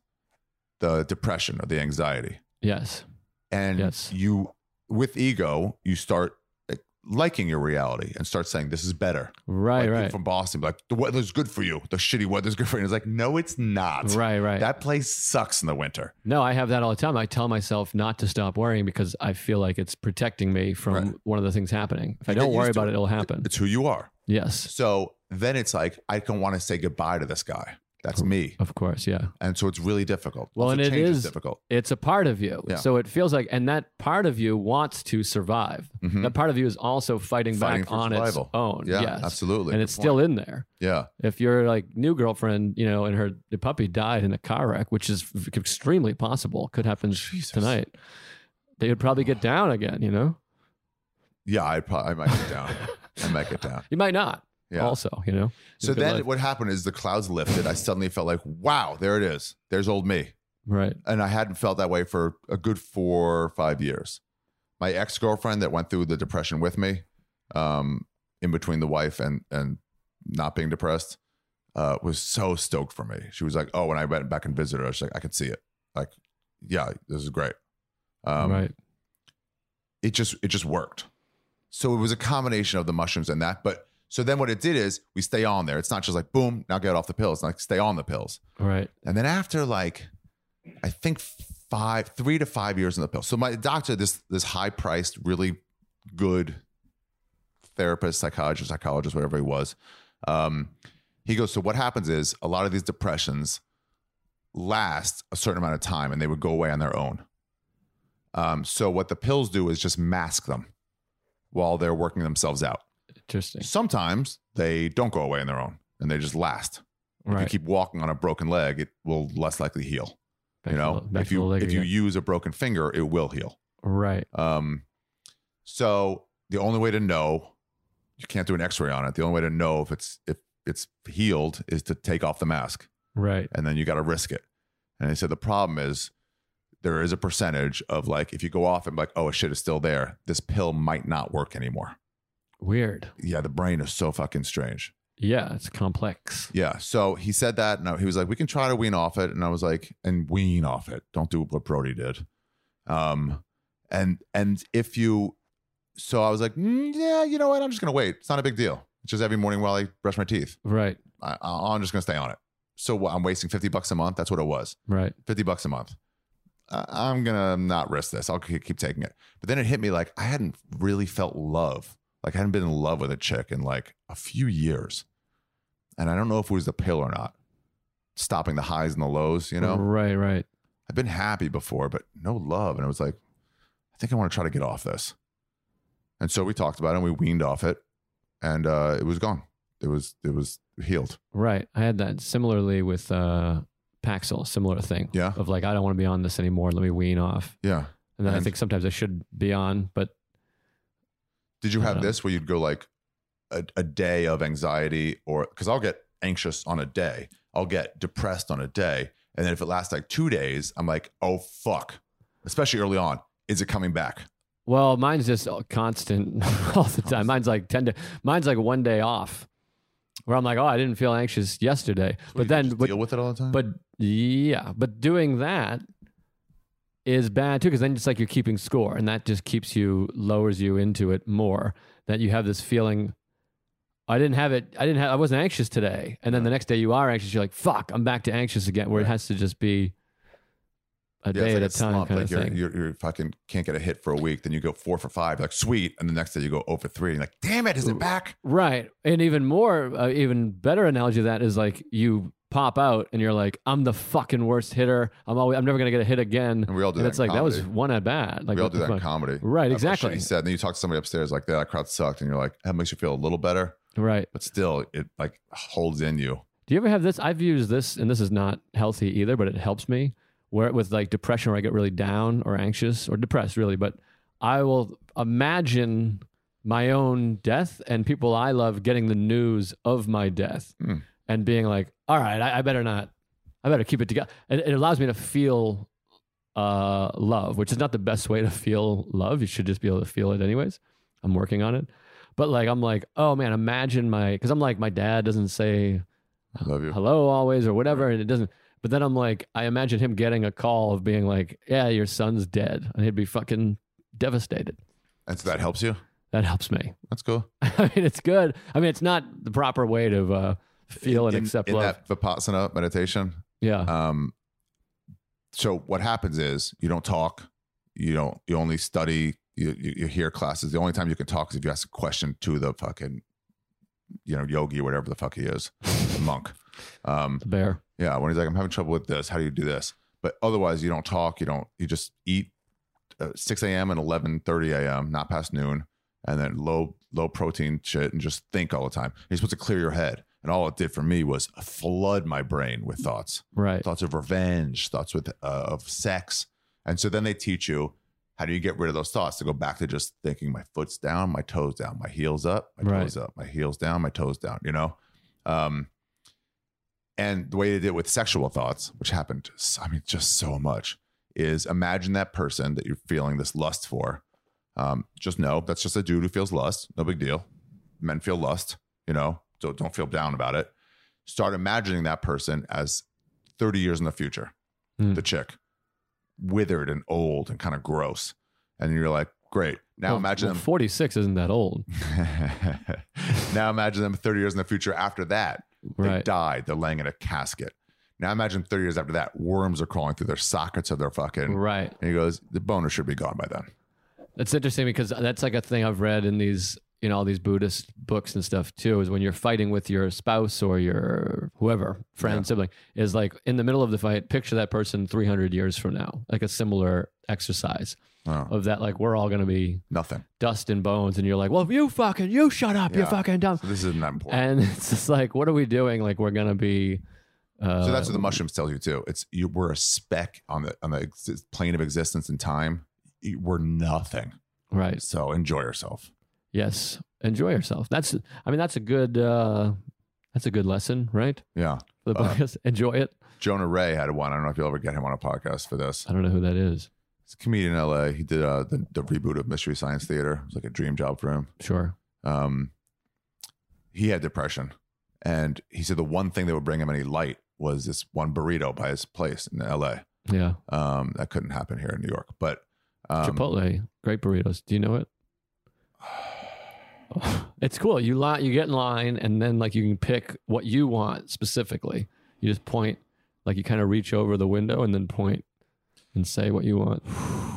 the depression or the anxiety. yes. and Yes. you with ego you start like, liking your reality and start saying this is better Right. like right. from boston like the weather's good for you the shitty weather's good for you and it's like no it's not Right. Right. that place sucks in the winter No, I have that all the time. I tell myself not to stop worrying because I feel like it's protecting me from Right. one of the things happening. If I get don't worry about it, it. it'll happen. it's who you are Yes, so then it's like i don't want to say goodbye to this guy that's me of course. Yeah. and so it's really difficult Well, Also, and it change is- difficult It's a part of you. Yeah. So it feels like, and that part of you wants to survive. Mhm. That part of you is also fighting, Fighting back on survival. its own. yeah yes. absolutely And Good it's still in there. yeah If your like new girlfriend, you know, and her the puppy died in a car wreck, which is extremely possible, could happen Jesus. tonight. They would probably get down again. You know, yeah i probably i might get down *laughs* i might get down you might not. Yeah Also, you know. So then life. what happened is the clouds lifted. I suddenly felt like, wow, there it is. There's old me. right. And I hadn't felt that way for a good four or five years. My ex girlfriend that went through the depression with me, um, in between the wife and and not being depressed, uh, was so stoked for me. She was like, oh, when I went back and visited her, she's like, I could see it. Like, yeah, this is great. Um, right. it just it just worked. So it was a combination of the mushrooms and that. But so then what it did is we stay on there. It's not just like boom, now get off the pills. Like stay on the pills. Right. And then after like I think five, three to five years in the pill. So my doctor, this this high priced, really good therapist, psychologist, psychologist, whatever he was. Um, he goes, so what happens is a lot of these depressions last a certain amount of time and they would go away on their own. Um, so what the pills do is just mask them while they're working themselves out. Interesting. Sometimes they don't go away on their own and they just last. If you keep walking on a broken leg, it will less likely heal. Back you know, the- if you if you use a broken finger, it will heal. right, Um, so the only way to know, you can't do an X-ray on it. The only way to know if it's if it's healed is to take off the mask, right, and then you got to risk it. And they said the problem is there is a percentage of like if you go off and like oh shit is still there, this pill might not work anymore. Weird. Yeah, the brain is so fucking strange. Yeah, it's complex. Yeah. So he said that. and he was like, we can try to wean off it. And I was like, and wean off it. Don't do what Brody did. Um, and and if you, so I was like, mm, yeah, you know what? I'm just gonna wait. It's not a big deal. It's just every morning while I brush my teeth. Right, I, I- I'm just gonna stay on it. So what, I'm wasting 50 bucks a month. That's what it was. right. 50 bucks a month. I- I'm gonna not risk this. I'll keep taking it. But then it hit me like I hadn't really felt love. Like I hadn't been in love with a chick in like a few years. And I don't know if it was the pill or not. Stopping the highs and the lows, you know? right, right. I've been happy before, but no love. And I was like, I think I want to try to get off this. And so we talked about it and we weaned off it and uh, it was gone. It was it was healed. Right. I had that similarly with uh Paxil, similar thing. Yeah. Of like, I don't want to be on this anymore. Let me wean off. Yeah. And then I think sometimes I should be on, but Did you have this where you'd go like a, a day of anxiety or because I'll get anxious on a day, I'll get depressed on a day. And then if it lasts like two days, I'm like, oh fuck. Especially early on. Is it coming back? well, mine's just constant *laughs* all the time. Mine's like 10 to, mine's like one day off where I'm like, oh, I didn't feel anxious yesterday. So but then, but, deal with it all the time. but yeah, but doing that is bad too because then it's like you're keeping score and that just keeps you lowers you into it more that you have this feeling i didn't have it i didn't have i wasn't anxious today and then the next day you are anxious you're like fuck i'm back to anxious again where it has to just be a yeah, day it's at a time slump. kind like of you're, thing You're, you're fucking can't get a hit for a week. Then you go four for five, like sweet. And the next day you go 0 for three. And you're like, damn it, is it back? right and even more uh, even better analogy of that is like you pop out and you're like i'm the fucking worst hitter i'm always i'm never gonna get a hit again And we all do and that. it's like that was one at bat like we all do that in comedy. right exactly He said. And then you talk to somebody upstairs like that crowd sucked, and you're like, that makes you feel a little better, right but still, it like holds in you. Do you ever have this? I've used this, and this is not healthy either, but it helps me. Where with like depression, where I get really down or anxious or depressed, really. But I will imagine my own death and people I love getting the news of my death Hmm. and being like, "All right, I, I better not. I better keep it together." It, it allows me to feel uh, love, which is not the best way to feel love. You should just be able to feel it anyways. I'm working on it. But like, I'm like, oh man, imagine my, because I'm like, my dad doesn't say love you. hello always or whatever and it doesn't but then i'm like i imagine him getting a call of being like yeah your son's dead and he'd be fucking devastated And so that helps you. that helps me That's cool. *laughs* i mean it's good i mean it's not the proper way to uh, feel and in, accept in love that vipassana meditation. yeah Um, so what happens is you don't talk, you don't, you only study, you, you, you hear classes. The only time you can talk is if you ask a question to the fucking, you know, yogi or whatever the fuck he is, the monk. Um, the bear yeah, when he's like, I'm having trouble with this. How do you do this? But otherwise, you don't talk. You don't. You just eat uh, 6 a.m. and 11:30 a.m. Not past noon, and then low low protein shit, and just think all the time. You're supposed to clear your head, and all it did for me was flood my brain with thoughts, right thoughts of revenge, thoughts with uh, of sex, and so then they teach you how do you get rid of those thoughts to go back to just thinking my foot's down, my toes down, my heels up, my Right. toes up, my heels down, my toes down. You know. Um, and the way they did it with sexual thoughts, which happened, I mean, just so much, is imagine that person that you're feeling this lust for. Um, just know that's just a dude who feels lust. No big deal. Men feel lust, you know, so don't feel down about it. Start imagining that person as 30 years in the future, Hmm. the chick, withered and old and kind of gross. And you're like, great. Now Well, imagine well, them 46 isn't that old *laughs* now imagine them 30 years in the future after that. They right died. They're laying in a casket. Now imagine 30 years after that, worms are crawling through their sockets of their fucking. right And he goes, the boner should be gone by then. That's interesting because that's like a thing I've read in these, you know, all these Buddhist books and stuff too. Is when you're fighting with your spouse or your whoever, friend, Yeah. sibling, is like in the middle of the fight, picture that person 300 years from now, like a similar exercise Oh, of that, like we're all going to be nothing. dust and bones. And you're like, well, you fucking, you shut up, you're fucking dumb. So this isn't that important. And *laughs* it's just like, what are we doing? Like we're going to be Uh, So that's what the mushrooms tells you too. It's you, we're a speck on the on the ex- plane of existence and time. We're nothing. right. So enjoy yourself. Yes, enjoy yourself. That's I mean that's a good uh, that's a good lesson, right? Yeah. For the Uh, podcast, *laughs* enjoy it. Jonah Ray had one. I don't know if you'll ever get him on a podcast for this. I don't know who that is. He's a comedian in LA. He did uh, the, the reboot of Mystery Science Theater. It was like a dream job for him. Sure. Um, he had depression. And he said the one thing that would bring him any light was this one burrito by his place in LA. Yeah. Um, that couldn't happen here in New York. But um, Chipotle, great burritos. Do you know it? *sighs* *sighs* *laughs* It's cool. You line, you get in line, and then like you can pick what you want specifically. You just point, like you kind of reach over the window and then point and say what you want. *sighs*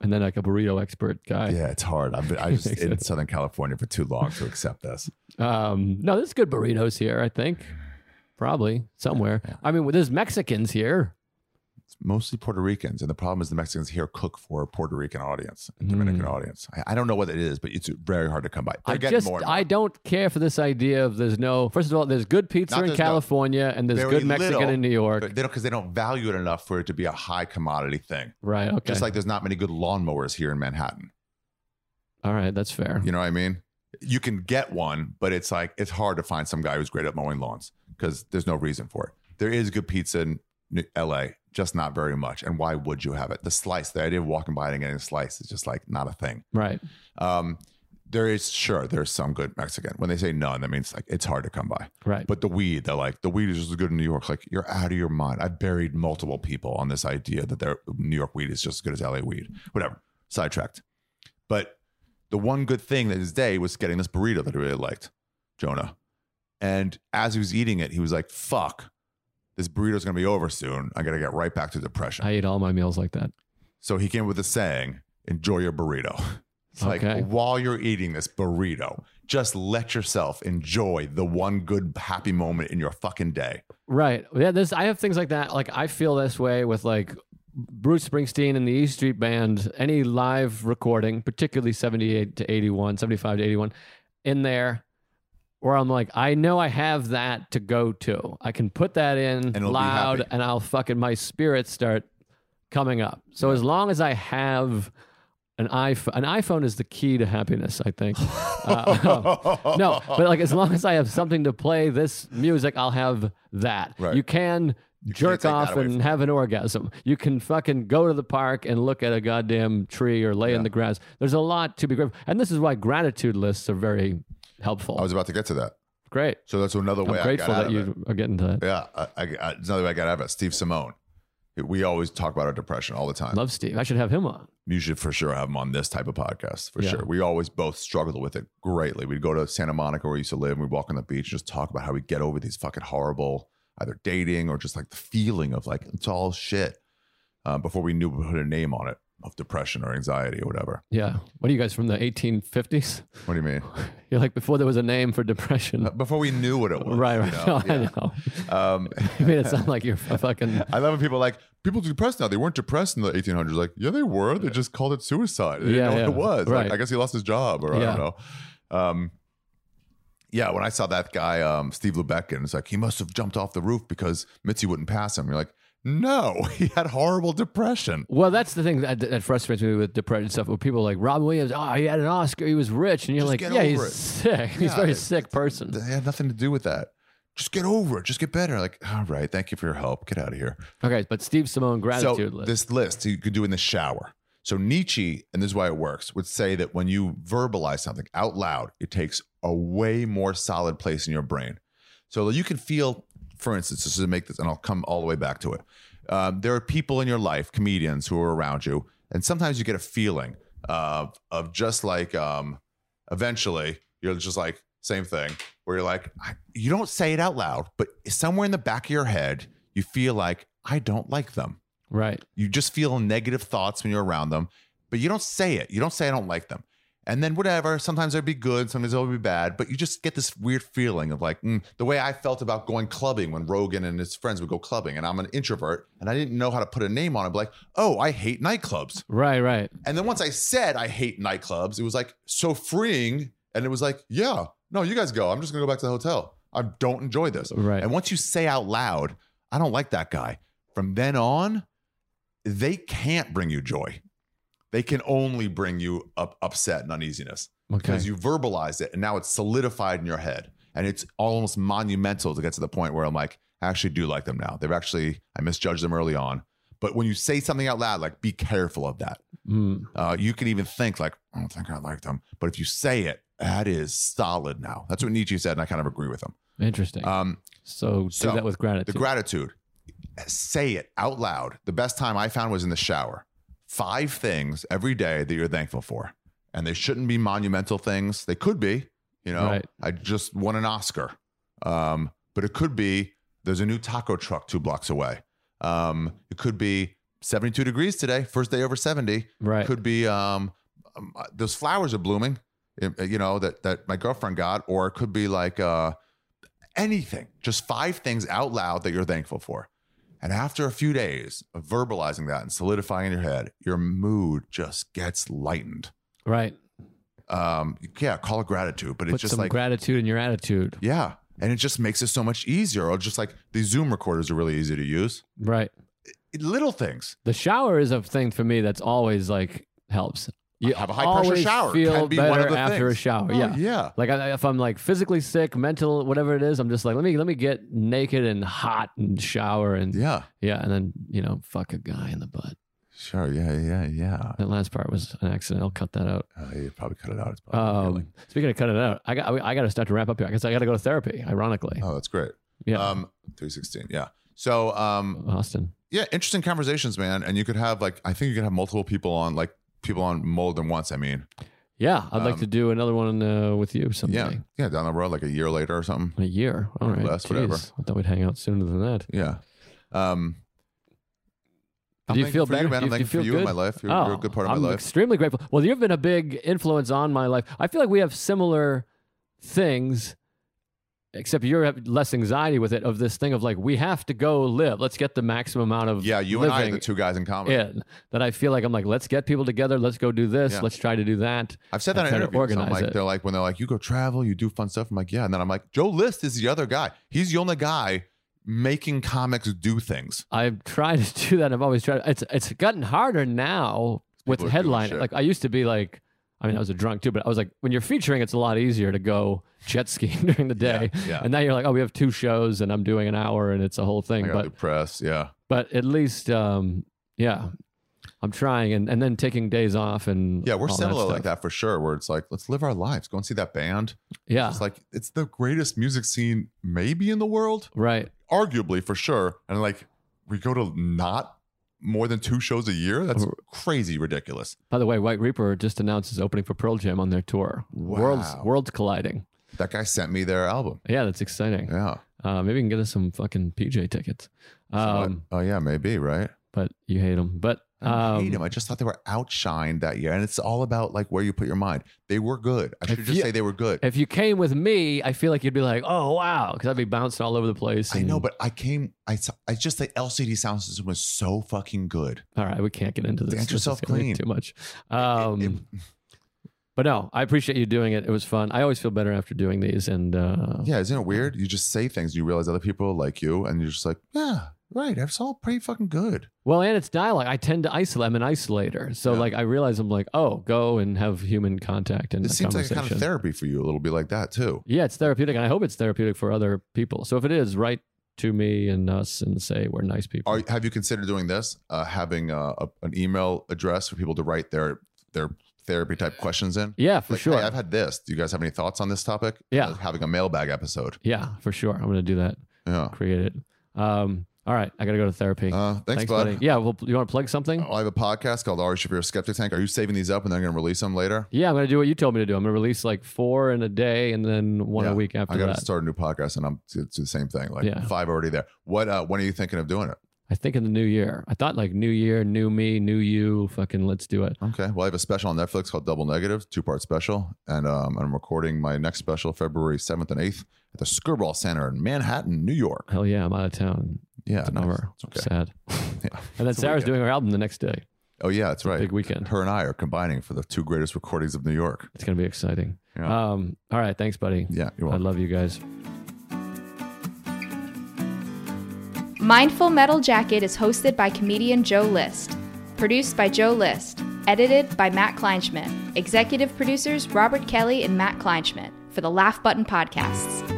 And then like a burrito expert guy. yeah, it's hard. I've been I just *laughs* in. Southern California for too long to accept this. Um, no, there's good burritos here. I think probably somewhere. I mean, there's Mexicans here. It's mostly Puerto Ricans, and the problem is the Mexicans here cook for a Puerto Rican audience, and Dominican audience. I, I don't know what it is, but it's very hard to come by. They're Mm. I just more. more. I don't care for this idea of there's no. First of all, there's good pizza Not in there's no- California, and there's good Mexican little, in New York. They don't because they don't value it enough for it to be a high commodity thing. right. Okay. Just like there's not many good lawnmowers here in Manhattan. all right, that's fair. You know what I mean? You can get one, but it's like it's hard to find some guy who's great at mowing lawns because there's no reason for it. There is good pizza in LA, just not very much. And why would you have it? The slice, the idea of walking by and getting a slice is just like not a thing. Right. Um, there is sure there's some good Mexican. When they say none, that means like it's hard to come by. Right. But the weed, they're like the weed is just as good in New York. Like you're out of your mind. I buried multiple people on this idea that their New York weed is just as good as LA weed. Whatever. Sidetracked. But the one good thing that his day was getting this burrito that he really liked, Jonah. And as he was eating it, he was like, "Fuck, this burrito's gonna be over soon. I gotta get right back to depression." I eat all my meals like that. So he came with a saying, enjoy your burrito. *laughs* It's Okay. like while you're eating this burrito, just let yourself enjoy the one good happy moment in your fucking day. Right. Yeah. This I have things like that. Like I feel this way with like Bruce Springsteen and the E Street Band. Any live recording, particularly seventy eight to 81, 75 to eighty one, in there. Where I'm like, I know I have that to go to. I can put that in it'll loud, and I'll fucking my spirits start coming up. So as long as I have an iPhone, an iPhone is the key to happiness. I think. *laughs* Uh, *laughs* no, but like as long as I have something to play this music, I'll have that. Right. You can jerk off and have an orgasm. You can fucking go to the park and look at a goddamn tree or lay in the grass. There's a lot to be grateful, and this is why gratitude lists are very helpful. I was about to get to that. Great. So that's another way I'm I grateful that you are getting to that. Yeah, I, I, I, it's another way I got out of it. Steve Simeone. We always talk about our depression all the time. Love Steve. I should have him on. you should for sure have him on this type of podcast for Yeah. sure. We always both struggled with it greatly. We'd go to Santa Monica where we used to live and we'd walk on the beach and just talk about how we get over these fucking horrible either dating or just like the feeling of like it's all shit uh, before we knew we put a name on it of depression or anxiety or whatever. Yeah. What are you guys from the 1850s? What do you mean? *laughs* You're like before there was a name for depression. Uh, Before we knew what it was. right. Right. you *laughs* know? No, I know. Um, *laughs* You made it sound like you're fucking. I love when people are like people are depressed now. They weren't depressed in the 1800s. Like, yeah, they were. They just called it suicide. They didn't Yeah, know yeah. what it was. Right. Like, I guess he lost his job, or I don't know. Um, yeah, when I saw that guy, um, Steve Lubetkin, it's like he must have jumped off the roof because Mitzi wouldn't pass him. You're like, no, *laughs* he had horrible depression. Well, that's the thing that, that frustrates me with depression stuff. Where people are like Robin Williams, oh, he had an Oscar, he was rich, and you're Just like, yeah, he's it. sick. *laughs* He's a very it- sick person. They had nothing to do with that. Just get over it. Just get better. Like, all right, thank you for your help. Get out of here. Okay, but Steve Simeone gratitude so list. this list you could do in the shower. So Nietzsche, and this is why it works, would say that when you verbalize something out loud, it takes a way more solid place in your brain. So you can feel, for instance, just to make this, and I'll come all the way back to it. Um, there are people in your life, comedians who are around you, and sometimes you get a feeling of of just like um, eventually you're just like same thing where you're like I- you don't say it out loud, but somewhere in the back of your head you feel like I don't like them. right. You just feel negative thoughts when you're around them, but you don't say it. You don't say I don't like them. And then whatever, sometimes it'll be good, sometimes it'll be bad, but you just get this weird feeling of like mm, the way I felt about going clubbing when Rogan and his friends would go clubbing, and I'm an introvert and I didn't know how to put a name on it. But like, oh, I hate nightclubs. Right, right. And then once I said I hate nightclubs, it was like so freeing, and it was like, yeah, no, you guys go. I'm just gonna go back to the hotel. I don't enjoy this. Right. And once you say out loud, I don't like that guy. From then on, they can't bring you joy. They can only bring you up, upset and uneasiness Okay. because you verbalized it and now it's solidified in your head. And it's almost monumental to get to the point where I'm like, I actually do like them now. They've actually, I misjudged them early on. But when you say something out loud, like be careful of that. Mm, Uh, you can even think like, I don't think I like them. But if you say it, that is solid now. That's what Nietzsche said, and I kind of agree with him. interesting. Um, so, so, do that with gratitude. the gratitude, say it out loud. The best time I found was in the shower. Five things every day that you're thankful for. And they shouldn't be monumental things. They could be, you know, Right. I just won an Oscar. Um, but it could be there's a new taco truck two blocks away. Um, it could be 72 degrees today, first day over 70. right. Could be um, um, those flowers are blooming, eh, you know, that that my girlfriend got, or it could be like uh, anything. Just five things out loud that you're thankful for. And after a few days of verbalizing that and solidifying in your head, your mood just gets lightened. right. Um, yeah, call it gratitude, but Put it's just some like gratitude in your attitude. yeah, and it just makes it so much easier. Or just like these Zoom recorders are really easy to use. Right. Little things. The shower is a thing for me that's always like helps. You Have a high pressure shower. Feel Can be better one of the after a shower. Oh, yeah. yeah. Like I, if I'm like physically sick, mental, whatever it is, I'm just like let me let me get naked and hot and shower and yeah, Yeah. and then you know fuck a guy in the butt. Sure. Yeah. Yeah. Yeah. That last part was an accident. I'll cut that out. Uh, you probably cut it out. It's probably Um, speaking of cutting it out, I got I got to start to wrap up here. I guess I got to go to therapy. Ironically, Oh, that's great. yeah, Um, three sixteen. Yeah. So, um, Austin. yeah, interesting conversations, man. And you could have like, I think you could have multiple people on, like people on more than once. I mean, Yeah, I'd like Um, to do another one uh, with you someday. yeah, yeah, down the road, like a year later or something. A year. All right. less, whatever. I thought we'd hang out sooner than that. Yeah. Um, I'm Do you feel better? You, man. I'm thankful for you in good? my life. You're, you're a good part of Oh, I'm my life. extremely grateful. Well, you've been a big influence on my life. I feel like we have similar things, except you have less anxiety with it. Of this thing of like we have to go live. Let's get the maximum amount of yeah, you and I are the two guys in common. in. That I feel like I'm like let's get people together. Let's go do this. Yeah. Let's try to do that. I've said that in interviews. I'm organize like, it. they're like, when they're like, you go travel, you do fun stuff. I'm like, yeah. And then I'm like, Joe List is the other guy. He's the only guy making comics do things. I've tried to do that. I've always tried. It's it's gotten harder now with People are doing headlining. Like I used to be like, I mean, I was a drunk too, but I was like, when you're featuring, it's a lot easier to go jet skiing *laughs* during the day. Yeah, yeah. And now you're like, oh, we have two shows, and I'm doing an hour, and it's a whole thing. But press. Yeah. but at least, um, yeah, I'm trying, and and then taking days off, and Yeah, we're similar stuff. like that for sure. Where it's like, let's live our lives. Go and see that band. Yeah, It's like it's the greatest music scene maybe in the world, right. arguably for sure. And like we go to not more than two shows a year. That's crazy ridiculous. By the way, White Reaper just announced his opening for Pearl Jam on their tour. Worlds Wow. worlds colliding. That guy sent me their album. Yeah, that's exciting. Yeah. Uh, maybe we can get us some fucking PJ tickets. Um, oh yeah, maybe right. but you hate them. But I um, hate them. I just thought they were outshined that year, and it's all about like where you put your mind. They were good. I should just you- say they were good. if you came with me, I feel like you'd be like, "Oh wow," because I'd be bouncing all over the place. I know, but I came. I I just the LCD Soundsystem was so fucking good. all right, we can't get into this. Is yourself clean. Too much. It- Um, it- but no, I appreciate you doing it. It was fun. I always feel better after doing these, and uh, yeah, isn't it weird? You just say things, you realize other people like you, and you're just like, yeah, right. It's all pretty fucking good. well, and it's dialogue. I tend to isolate. I'm an isolator, so Yeah. like I realize I'm like, oh, go and have human contact and It a seems like a kind of therapy for you, a little bit like that too. yeah, it's therapeutic, and I hope it's therapeutic for other people. So if it is, write to me and us and say we're nice people. Are, have you considered doing this? Uh, having uh, a, an email address for people to write their their therapy type questions in. yeah, for Like, sure. Hey, I've had this. Do you guys have any thoughts on this topic? Yeah. Like having a mailbag episode. yeah, for sure. I'm gonna do that. Yeah. Create it. Um, all right, I gotta go to therapy. Uh, thanks, bud. buddy. Yeah, well, you want to plug something? I have a podcast called Ari Shaffir Skeptic Tank. Are you saving these up and then going to release them later? Yeah, I'm gonna do what you told me to do. I'm gonna release like four in a day and then one Yeah, a week after I got to start a new podcast and I'm to, to the same thing. Like Yeah. five already there. What? Uh, when are you thinking of doing it? I think in the new year. I thought like new year, new me, new you. Fucking let's do it. Okay. Well, I have a special on Netflix called Double Negative, two part special, and um, I'm recording my next special February 7th and 8th at the Skirball Center in Manhattan, New York. Hell yeah, I'm out of town. Yeah, It's a nice. bummer. It's okay. Sad. *laughs* Yeah. And then It's Sarah's doing her album the next day. Oh yeah, that's right. Big weekend. Her and I are combining for the two greatest recordings of New York. It's gonna be exciting. Yeah. Um, all right, thanks, buddy. Yeah, you're welcome. I love you guys. Mindful Metal Jacket is hosted by comedian Joe List, produced by Joe List, edited by Matt Kleinschmidt, executive producers Robert Kelly and Matt Kleinschmidt for the Laugh Button Podcasts.